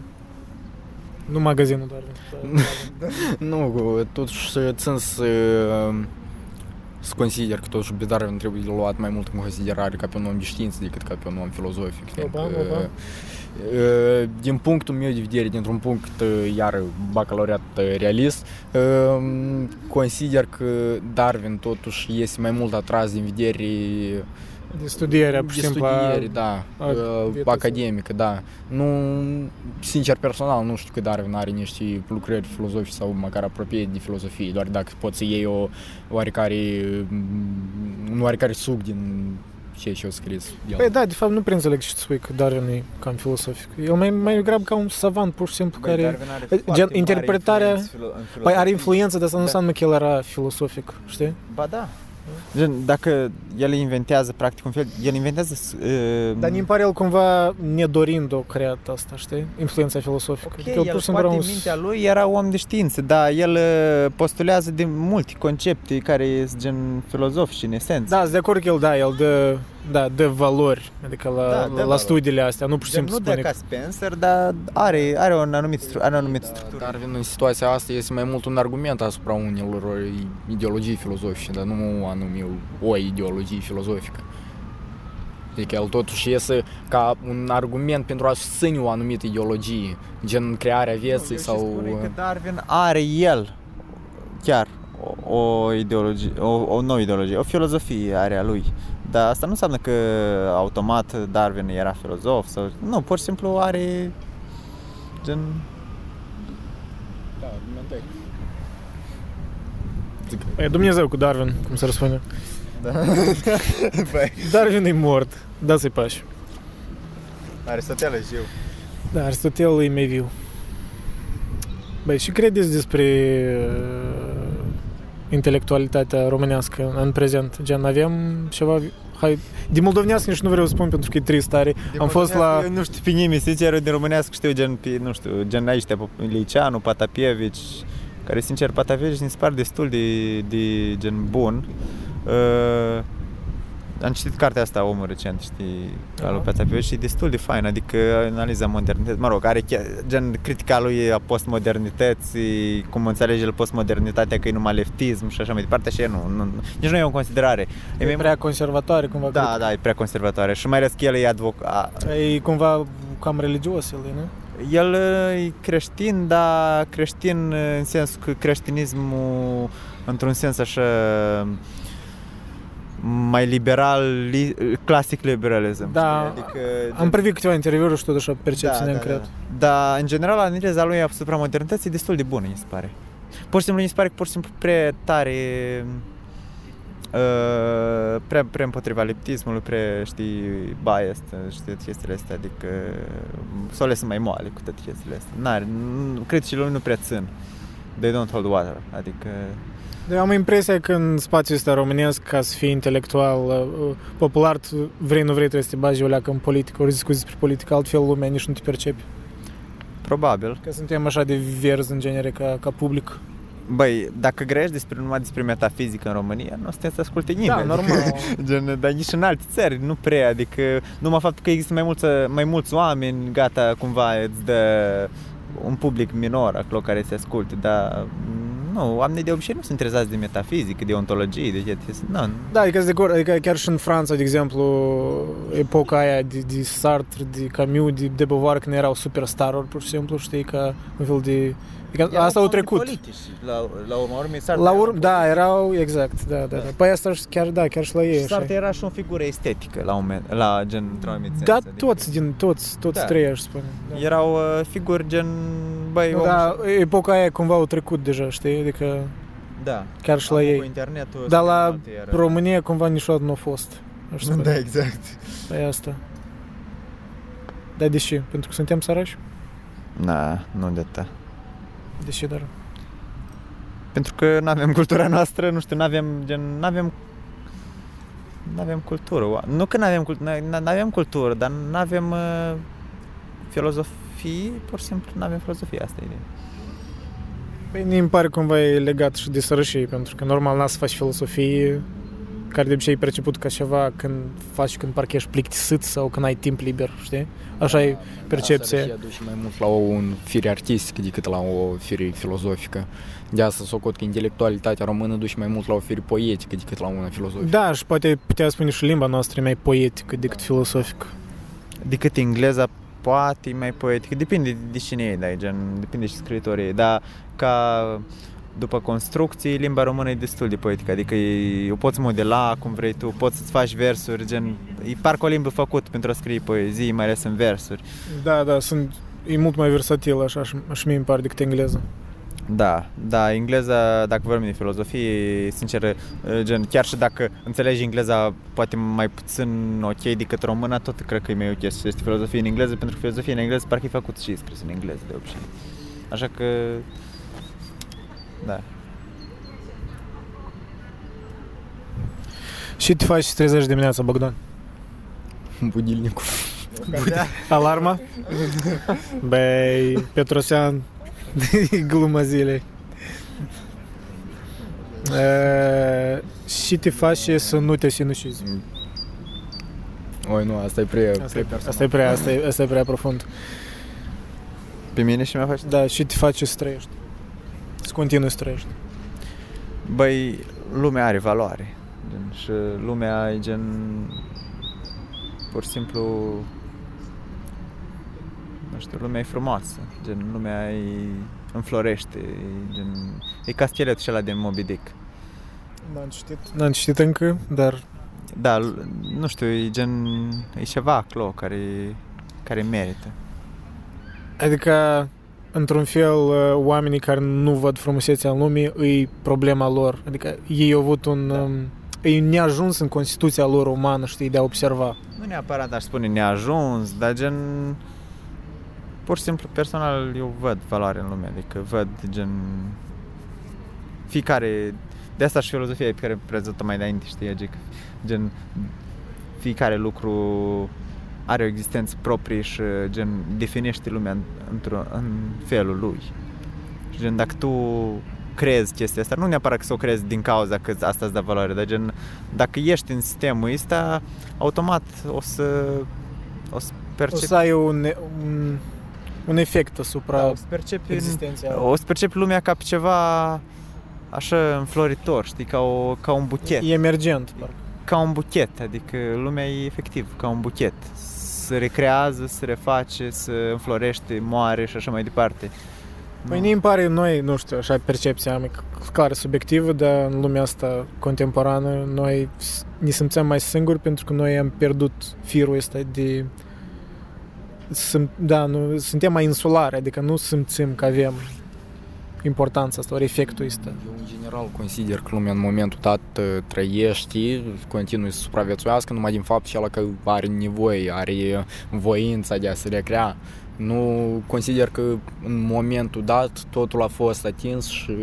Nu magazinul Darwin. Nu, totuși țin să, să consider că totuși pe Darwin trebuie luat mai mult în considerare ca pe un om de știință decât ca pe un om filozofic. Opa, fiindcă, opa. uh, Din punctul meu de vedere, dintr-un punct uh, iar bacalaureat uh, realist, uh, consider că Darwin totuși este mai mult atras din vedere De studierea, pur și de simplu, a- studiere, da, a uh, vieții academică, da. Nu, sincer, personal, nu știu că Darwin are niște lucrări filozofice sau măcar apropie de filozofie, doar dacă poți să iei o oarecare, mm, un oarecare suc din ceea ce a scris el. Păi da, de fapt nu prea înțeleg ce spui că Darwin e cam filosofic. El mai, mai degrabă ca un savant, pur și simplu, care... Gen, interpretarea- Păi are influență, dar asta nu Da. înseamnă că el era filosofic, știi? Ba da. Gen, dacă el inventează practic un fel, el inventează uh, Dar mi pare el cumva nedorind o creat asta, știi? Influența filosofică. Ok, Adică el pur și simplu poate era în un... mintea lui era om de știință, dar el uh, postulează de multe concepte care sunt gen filozofici în esență. Da, sunt de acord că el, da, el dă, da, dă valori, adică la, Da, da, dă la valori. studiile astea, nu pur și Gen, simplu nu de spune ca Spencer, dar are, are un anumit, stru- are un anumit structură. Darwin în situația asta este mai mult un argument asupra unelor ideologii filozofice, dar nu anume o ideologie filozofică. Știi că el totuși iese ca un argument pentru a susține o anumită ideologie, gen crearea vieții Eu sau... uh, și spune că Darwin are el chiar o, o ideologie, o, o nouă ideologie, o filozofie are a lui. Dar asta nu înseamnă că automat Darwin era filozof sau... Nu, pur și simplu are gen... Da, argumentări. E Dumnezeu cu Darwin, cum se răspunde. Da. Băi, Darwin e mort, dați-i pași. Aristotel e jiu. Da, Aristotel e mai viu. Băi, și credeți despre uh, intelectualitatea românească în prezent? Gen, avem ceva... Hai, din moldovenească nici nu vreau să spun pentru că e trist tare. Am fost la... Eu nu știu pe nimeni, sincer, eu din românească știu gen, pe, nu știu, gen aici, Liceanu, Patapievici, care, sincer, Patapievici mi se pare destul de, de gen bun. Uh, am citit cartea asta, omul recent, știi, Da. al lui Patapievici și e destul de fain, adică analiza modernității, mă rog, are chiar, gen critica lui a postmodernității, cum înțelege el postmodernitatea că e numai leftism și așa mai departe, și nu, nu, nici nu e o considerare. E mai- prea conservatoare cumva. da, da, e prea conservatoare și mai ales că el e advocat. cred. E cumva cam religios el, e, nu? El uh, e creștin, dar creștin uh, în sensul că creștinismul, într-un sens așa mai liberal, li, clasic liberalism. Da, știi? Adică, Am privit câteva interviuri și tot așa percepție da, ne da, cred. da. Dar, în general, analiza lui asupra modernității e destul de bună, mi se pare. Pur și simplu, mi se pare că pur și simplu prea tare uh, prea, prea împotriva leptismului, prea, știi, biased, știi, chestiile astea, adică s-o ales mai moale cu toate chestiile astea. N-are, nu, criticile lui nu prea țin. They don't hold water, adică Eu am impresia că în spațiul ăsta românesc, ca să fii intelectual uh, popular, tu vrei, nu vrei, trebuie să te bagi o leacă în politică, ori discuți despre politică, altfel lumea nici nu te percepe. probabil. Că suntem așa de verzi în genere ca, ca public. Băi, dacă grești despre, numai despre metafizică în România, nu o să te asculte nimeni. Da, normal. Gen, dar nici în alte țări, nu prea, adică numai faptul că există mai, mulți, mai mulți oameni, gata, cumva îți dă un public minor acolo care se asculte, dar nu, oamenii de obicei nu sunt interesați de metafizică, de ontologie, de chestii, nu, Da, adică, sunt de acord, adică chiar și în Franța, de exemplu, epoca aia de, de Sartre, de Camus, de, de Beauvoir, când erau superstaruri, pur și simplu, știi, ca un fel de... Adică asta au trecut. Politici, la, la urma urmei, La urmă, da, erau, exact, da, da, da. Păi asta și chiar, da, chiar și la ei, Și așa. Sartre era și o figură estetică la un moment, la gen, într-un anumit sens. Da, adică toți, din, toți, toți Da. trei, aș spune. Da. Erau uh, figuri gen, băi, Nu, omul da, epoca aia cumva au trecut deja, știi? Adică Da. chiar și la Acum ei. Cu internetul Dar sunt la alte era. România cumva niciodată nu a fost. Aș spune. Da, exact. Păi asta. Dar de ce? Pentru că suntem sărași? Da, nu de ta. De ce, dar? Pentru că nu avem cultura noastră, nu știu, nu avem gen, nu avem nu avem cultură. Nu că nu avem cultură, nu avem cultură, dar nu avem uh, filozofie, pur și simplu nu avem filozofie, asta e ideea. Păi mi pare cumva e legat și de sărășie, pentru că normal n-a să faci filosofie, care de obicei e perceput ca ceva când faci când parcă ești plictisit sau când ai timp liber, știi? Așa e percepția. Da, duce mai mult la un fire artistică decât la o fire filozofică. De asta socot că intelectualitatea română duce mai mult la o fire poetică decât la una filozofică. Da, și poate putea spune și limba noastră e mai poetică decât filosofică. Decât engleza poate e mai poetică, depinde de cine e, da, gen, depinde și scriitorii ei, dar ca după construcții, limba română e destul de poetică, adică e, o poți modela cum vrei tu, poți să-ți faci versuri, gen, e parcă o limbă făcută pentru a scrie poezii, mai ales în versuri. Da, da, sunt, e mult mai versatil așa și, și mie îmi pare decât engleză. Da, da, engleza, dacă vorbim de filozofie, sincer, gen, chiar și dacă înțelegi engleza poate mai puțin ok decât româna, tot cred că e mai ok să este filozofie în engleză, pentru că filozofia în engleză parcă e făcut și scris în engleză de obicei. Așa că, da. Și te faci 30 dimineața, Bogdan? Budilnicul. Alarma? Băi, Petrosean, gluma zilei. E, și te face să nu te sinucizi. Oi, nu, asta e prea, Asta prea e, personal. asta e prea, asta e, asta e prea profund. Pe mine și mi-a face? Da, și te face să trăiești. Să continui să trăiești. Băi, lumea are valoare. Gen, și lumea e gen... pur și simplu nu știu, lumea e frumoasă, gen lumea e înflorește, e, gen, e ca scheletul ăla din Moby Dick. N-am citit. N-am citit încă, dar Da, l- nu știu, e gen, e ceva acolo care, care merită. Adică, într-un fel, uh, oamenii care nu văd frumusețea în lume, e problema lor. Adică ei au avut un... Da. Um, e neajuns în constituția lor umană, știi, de a observa. Nu neapărat aș spune neajuns, dar gen pur și simplu personal eu văd valoare în lume, adică văd gen fiecare de asta și filozofia pe care am prezent mai înainte, știi, adică gen fiecare lucru are o existență proprie și gen definește lumea în, într-o, în felul lui. Și gen dacă tu crezi chestia asta, nu neapărat că să o crezi din cauza că asta îți dă valoare, dar gen dacă ești în sistemul ăsta, automat o să o să O percepi să ai un, un, un efect asupra da, o să percepi existența. o să percepi lumea ca pe ceva așa înfloritor, știi, ca, o, ca un buchet. E emergent, parcă. ca un buchet, adică lumea e efectiv ca un buchet. Se recrează, se reface, se înflorește, moare și așa mai departe. Păi ne îmi pare noi, nu știu, așa percepția mea, clar subiectivă, dar în lumea asta contemporană noi s- ne simțăm mai singuri pentru că noi am pierdut firul ăsta de Sim, da, nu, suntem mai insulari, adică nu simțim că avem importanța asta, ori efectul ăsta. Eu, în general, consider că lumea în momentul dat uh, trăiește, continui să supraviețuiască numai din faptul acela că are nevoie, are voința de a se recrea. Nu consider că în momentul dat totul a fost atins și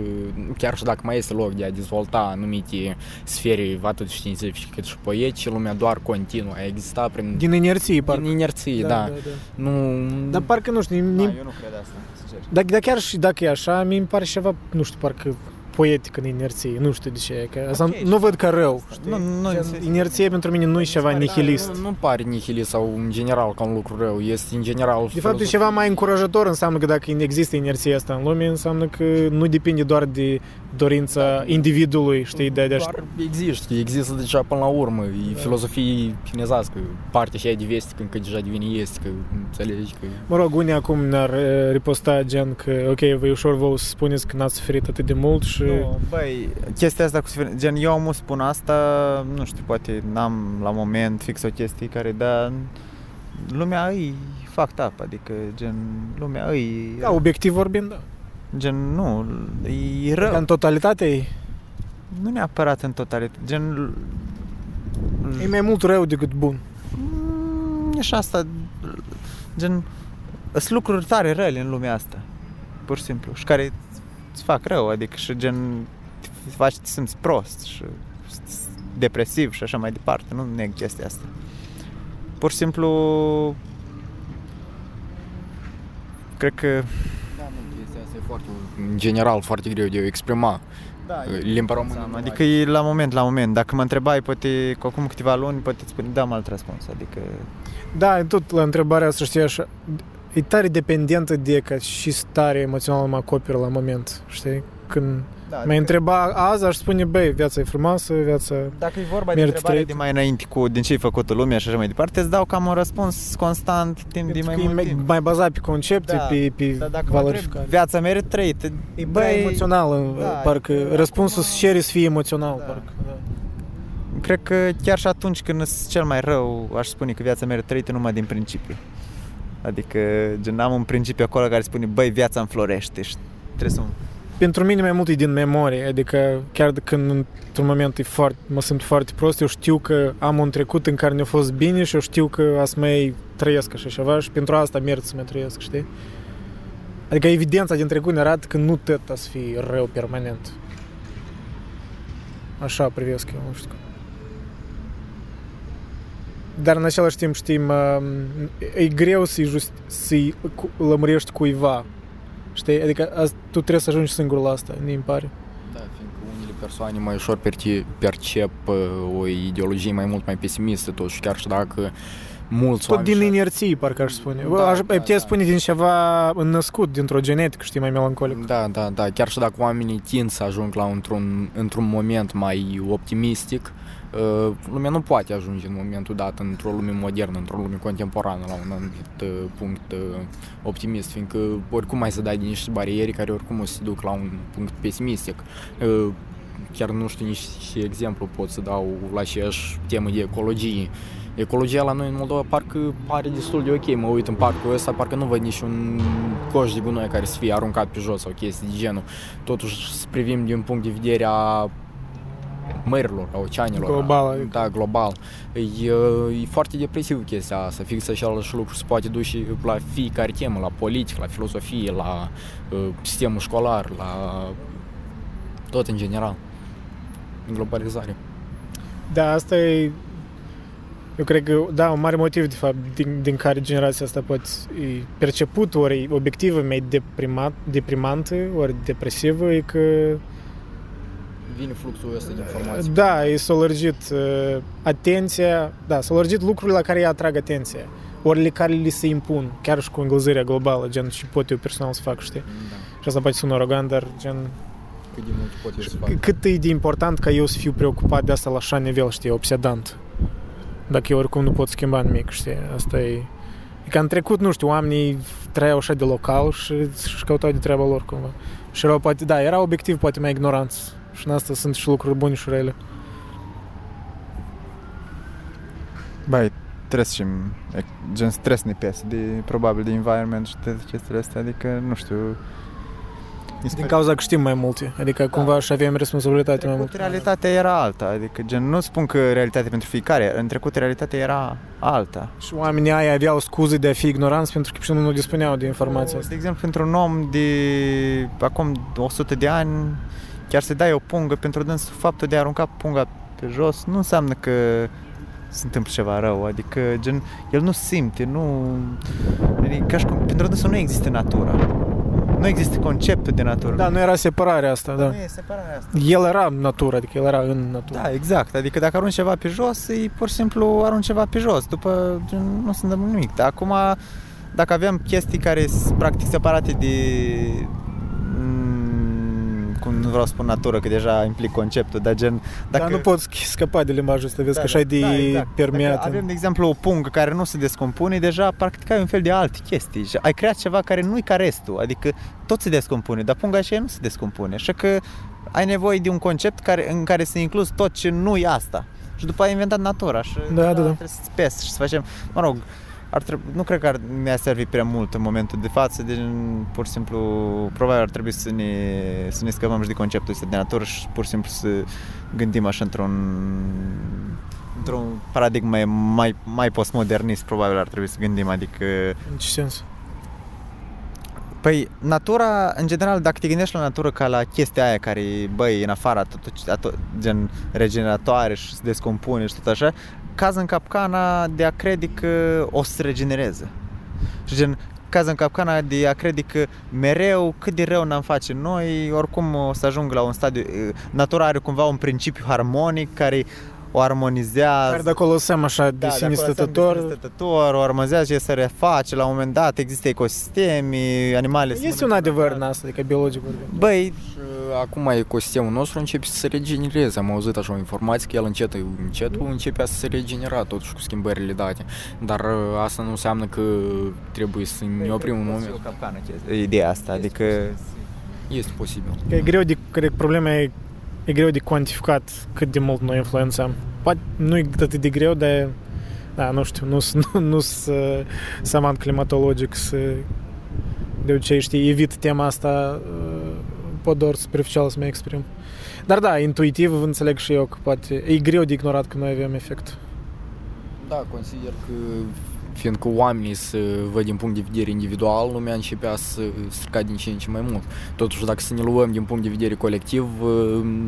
chiar și dacă mai este loc de a dezvolta anumite sfere atât științifice cât și poetice, lumea doar continuă a exista prin, Din inerție, parcă. din inerție, da. da, da. da. Nu, Dar parcă, nu știu, Da, ni, eu nu cred asta, sincer. dar, dar chiar și dacă e așa, mi îmi pare ceva, nu știu, parcă poetic în inerție, nu știu de ce, că asta Ok, nu văd ca rău, asta. știi? Nu- nu Gen, înțeleg. inerție pentru mine nu e ceva pare- da, nihilist. nu, nu pare nihilist sau în general ca un lucru rău, este în general De fapt, e ceva mai încurajator, înseamnă că dacă există inerția asta în lume, înseamnă că nu depinde doar de dorința individului, știi, de a Doar există, există deja până la urmă, e Da. filozofie chinezească, partea și aia de vestică încă deja devine estică, înțelegi că... Mă rog, unii acum ne-ar eh, riposta gen că, ok, vă e ușor vă să spuneți că n-ați suferit atât de mult și... Nu, băi, chestia asta cu suferin- gen eu mă spun asta, nu știu, poate n-am la moment fix o chestie care, dar lumea îi fucked up, adică gen lumea îi, Da, obiectiv vorbind, da. gen nu, e rău. Ca în totalitate e, Nu neapărat în totalitate, gen... e mai mult rău decât bun. Mm, E și asta, gen... Sunt lucruri tare rele în lumea asta, pur și simplu, și care îți fac rău, adică și gen te faci să te simți prost și depresiv și așa mai departe, nu neg chestia asta. Pur și simplu cred că Da, nu, chestia asta e foarte, în general, foarte greu de a exprima. da, Limba română. nu Adică e la moment, la moment. Dacă mă întrebai, poate cu acum câteva luni, poate îți spune, da, am alt răspuns. Adică Da, e tot la întrebarea asta, știi, așa, e tare dependentă de că și stare emoțională mă acoperă la moment, știi? Când da, mă întreba azi, aș spune, băi, viața e frumoasă, viața... Dacă e vorba Mergi de întrebare straight. de mai înainte cu din ce ai făcut lumea și așa mai departe, îți dau cam un răspuns constant timp de Pentru mai că e mult mai, timp. mai bazat pe concepte, Da, pe, pe Dar dacă mă întreb, valorificare. viața merită trăită, E prea emoțional, da, parcă adică răspunsul acum- se cere să fie emoțional, Da. parcă. Da. Cred că chiar și atunci când sunt cel mai rău, aș spune că viața merită trăită numai din principiu. Adică, gen, am un principiu acolo care spune, băi, viața înflorește și trebuie să... Pentru mine mai mult e din memorie, adică chiar de când într-un moment e foarte, mă simt foarte prost, eu știu că am un trecut în care ne-a fost bine și eu știu că să mai trăiesc așa ceva și pentru asta merg să mai trăiesc, știi? Adică evidența din trecut ne arată că nu tot să fie rău permanent. Așa privesc eu, nu știu. Dar în același timp știm, um, e greu să-i, just, să-i cu- lămurești cuiva Știi? Adică azi, tu trebuie să ajungi singur la asta, mi pare. Da, fiindcă unele persoane mai ușor perce- percep uh, o ideologie mai mult mai pesimistă, totuși chiar și dacă mulți Tot oameni din și- inerție, parcă aș spune. Da, Da, aș, da, ai putea da. spune din ceva înnăscut, dintr-o genetică, știi, mai melancolic. Da, da, da, chiar și dacă oamenii tind să ajung la într-un, într-un moment mai optimistic, Uh, lumea nu poate ajunge în momentul dat într-o lume modernă, într-o lume contemporană la un anumit uh, punct uh, optimist, fiindcă oricum mai să dai din niște bariere care oricum o să duc la un punct pesimistic. Chiar nu știu nici și exemplu pot să dau la aceeași temă de ecologie. Ecologia la noi în Moldova parcă pare destul de ok. Mă uit în parcul ăsta, parcă nu văd niciun coș de gunoi care să fie aruncat pe jos sau chestii de genul. Totuși să privim din punct de vedere a mărilor, a oceanelor. Global. Adică. Da, global. E, e foarte depresiv chestia asta. Fix același lucru se poate duce la fiecare temă, la politică, la filosofie, la uh, sistemul școlar, la tot în general. În globalizare. Da, asta e eu cred că, da, un mare motiv, de fapt, din, din care generația asta poate e perceput, ori obiectivă mai deprimat, deprimantă, ori depresivă, e că vine fluxul ăsta de informații. Da, e s-a lărgit uh, atenția, da, s-a lărgit lucrurile la care îi atrag atenția. Ori care li se impun, chiar și cu îngălzirea globală, gen și pot eu personal să fac, știi? Da. Și asta poate sună arogant, dar gen... Cât de mult pot eu să fac. Cât e de important ca eu să fiu preocupat de asta la așa nivel, știi, obsedant. Dacă eu oricum nu pot schimba nimic, știi? Asta e... E ca în trecut, nu știu, oamenii trăiau așa de local și își căutau de treaba lor cumva. Și erau poate, da, era obiectiv poate mai ignoranți și în asta sunt și lucruri bune și rele. Băi, trebuie și gen stres ne piese de, probabil de environment și de chestiile astea, adică, nu știu, din cauza că știm mai multe, adică da. cumva și avem responsabilitate trecut, mai mult. realitatea era alta, adică gen, nu spun că realitatea pentru fiecare, în trecut realitatea era alta. Și oamenii aia aveau scuze de a fi ignoranți pentru că nu dispuneau de informația asta. De exemplu, pentru un om de acum 100 de ani, chiar să dai o pungă pentru dânsul, faptul de a arunca punga pe jos nu înseamnă că se întâmplă ceva rău, adică gen, el nu simte, nu... Ca și cum, pentru dânsul nu există natura. Nu există conceptul de natură. Da, nu era separarea asta, da. Nu e separarea asta. El era natură, adică el era în natură. Da, exact. Adică dacă arunci ceva pe jos, e pur și simplu arunci ceva pe jos. După, gen, nu se întâmplă nimic. Dar acum, dacă avem chestii care sunt practic separate de cum nu vreau să spun natură, că deja implic conceptul, dar gen... Dacă... Dar nu poți scăpa de limbajul ăsta, vezi da, că așa de da, exact. permeat. Dacă avem, de exemplu, o pungă care nu se descompune, deja practic ai un fel de alte chestii. Și ai creat ceva care nu-i ca restul, adică tot se descompune, dar punga aceea nu se descompune. Așa că ai nevoie de un concept care, în care să incluzi tot ce nu e asta. Și după ai inventat natura și da, da, da. trebuie să-ți pesi și să facem, mă rog, ar trebui, nu cred că ar, mi-a servit prea mult în momentul de față, deci pur și simplu probabil ar trebui să ne, să ne scăpăm și de conceptul ăsta de natură și pur și simplu să gândim așa într-un într-un paradigm mai, mai, mai postmodernist probabil ar trebui să gândim, adică... În ce sens? Păi, natura, în general, dacă te gândești la natură ca la chestia aia care, băi, în afara, tot, tot, gen regeneratoare și se descompune și tot așa, caz în capcana de a crede că o să se regenereze. Și gen, caz în capcana de a crede că mereu cât de rău n-am face noi, oricum o să ajung la un stadiu, natura are cumva un principiu harmonic care o armonizează. Care de acolo lăsăm așa de da, sine stătător. De stătător, o armonizează și se reface la un moment dat, există ecosisteme, animale... Este un adevăr în asta, adică biologic vorbim. Băi, și acum ecosistemul nostru începe să se regenereze. Am auzit așa o informație că el încet, încet începe să se regenera totuși cu schimbările date. Dar uh, asta nu înseamnă că trebuie să ne oprim un moment. Ideea asta, adică... Este posibil. E greu de, cred că problema e e greu de cuantificat cât de mult noi influențăm. Poate nu e atât de greu, dar da, nu știu, nu sunt nu, nu samant climatologic să de obicei, știi, evit tema asta pot doar superficial să mă exprim. Dar da, intuitiv înțeleg și eu că poate e greu de ignorat că noi avem efect. Da, consider că fiindcă oamenii să văd din punct de vedere individual, lumea începea să strica din ce în ce mai mult. Totuși, dacă să ne luăm din punct de vedere colectiv,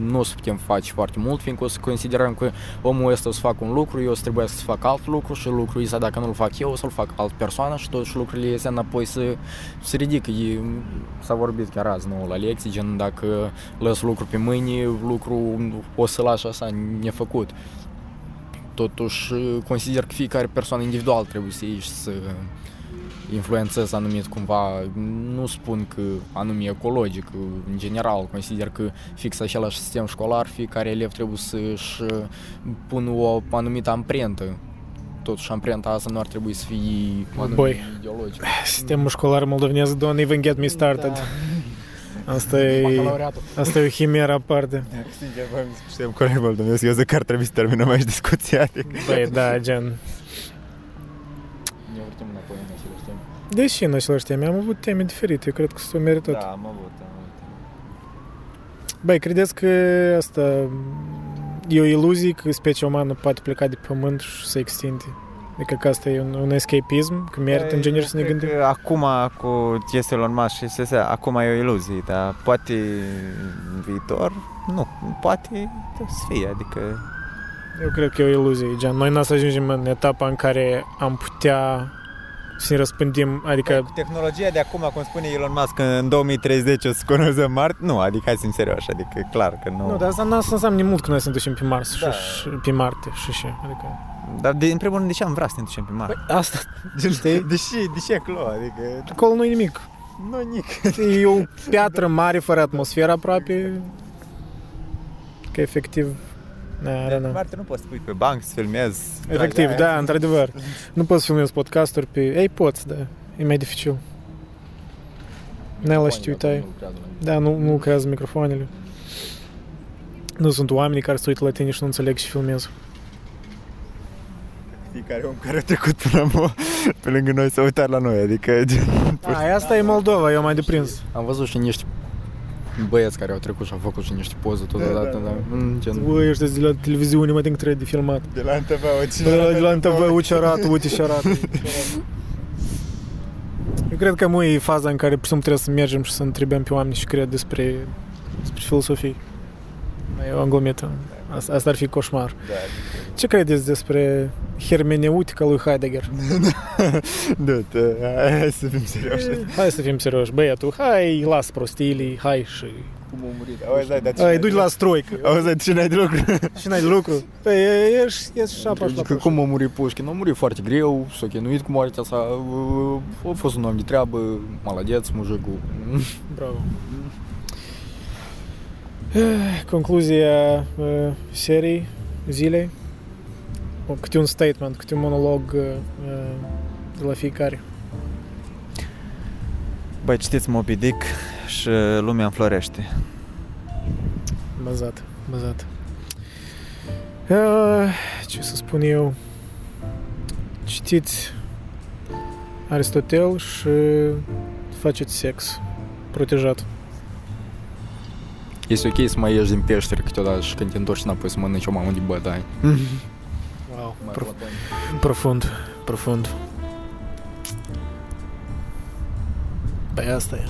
nu o să putem face foarte mult, fiindcă o să considerăm că omul ăsta o să facă un lucru, eu o să trebuie să fac alt lucru și lucrul ăsta, dacă nu-l fac eu, o să-l fac alt persoană și totuși lucrurile astea înapoi să se ridică. E, s-a vorbit chiar azi nou la lecții, gen dacă lăs lucru pe mâini, lucru o să lași așa nefăcut. Totuși, consider că fiecare persoană individual trebuie să ieși să influențez anumit cumva, nu spun că anumit ecologic, în general, consider că fix același sistem școlar, fiecare elev trebuie să-și pună o anumită amprentă totuși amprenta asta nu ar trebui să fie Băi, ideologică. Sistemul școlar moldovenesc, don't even get me started. Da. Asta e, asta e o chimeră aparte. Sincer, vă știam colegul moldovenesc, eu zic că ar trebui să terminăm aici discuția. Adică. Băi, da, gen. Ne urtim înapoi în același timp. Deși în același teme, am avut teme diferite, eu cred că s-au meritat. Da, am avut, am avut. Băi, credeți că asta e o iluzie că specia umană poate pleca de pe pământ și să extinde? Adică că asta e un, un escapism, că merită în genere să ne gândim? Că Acum cu chestiile Elon Musk și SS, acum e o iluzie, dar poate în viitor, nu, poate să fie, adică Eu cred că e o iluzie, gen. Noi n-o să ajungem în etapa în care am putea să ne răspândim, adică Cu tehnologia de acum, cum spune Elon Musk, că în 2030 o să colonizăm Marte, nu, adică hai să fim serioși, adică e clar că nu. Nu, dar asta nu asta înseamnă mult că noi să ne ducem pe Mars Da. și, și pe Marte și și, adică... Dar de, în primul rând, de ce am vrea să ne ducem pe Marte? Băi, asta, știi? Deși, deși acolo, adică Acolo nu e nimic. nu nic. E o piatră mare fără atmosferă aproape. Că efectiv... Da, da, Pe da. Marte nu poți să pui pe banc să filmezi. Efectiv, tragi da, aia. într-adevăr. Nu poți să filmezi podcasturi pe... Ei, poți, da. E mai dificil. Nela știu, tai. Da, nu, nu lucrează microfoanele. Nu sunt oamenii care se uită la tine și nu înțeleg și filmează. Fiecare om care a trecut până acum, pe lângă noi s-a uitat la noi, adică gen, A, asta e Moldova, eu mai deprins. Am văzut și niște băieți care au trecut și au făcut și niște poze totodată, Da, da, da, în gen... Băi, ăștia de la televiziune, mă trebuie de filmat. de la NTV, o De la, de la NTV, uite ce arată, uite ce arată. Eu cred că mu e faza în care pur și simplu trebuie să mergem și să întrebăm pe oameni și cred despre, despre filosofie. E o anglometă. Asta, asta ar fi coșmar. Da, Ce credeți despre hermeneutica lui Heidegger? da, hai să fim serioși. Hai să fim serioși, băiatul, hai, las prostilii, hai și... Cum a murit? Auzi, dai, dar ce Hai, n-ai du-te de la stroică. lucru? Auzi, dai, ce n-ai de lucru? Și n-ai de lucru. Păi, ești, ești șapa și la Că cum a murit Pușkin? A murit foarte greu, s-a chinuit cu moartea sa, a fost un om de treabă, maladeț, mujicul. Bravo. Concluzia uh, serii, zilei. O, câte un statement, câte un monolog uh, de la fiecare. Băi, citiți Moby Dick și lumea înflorește. Bazat, bazat. Uh, ce să spun eu? Citiți Aristotel și faceți sex protejat. Este ok să mai ieși din peșteră câteodată și când te întorci înapoi să mănânci o mamă de bătaie. Wow, prof- profund, profund. Păi asta e.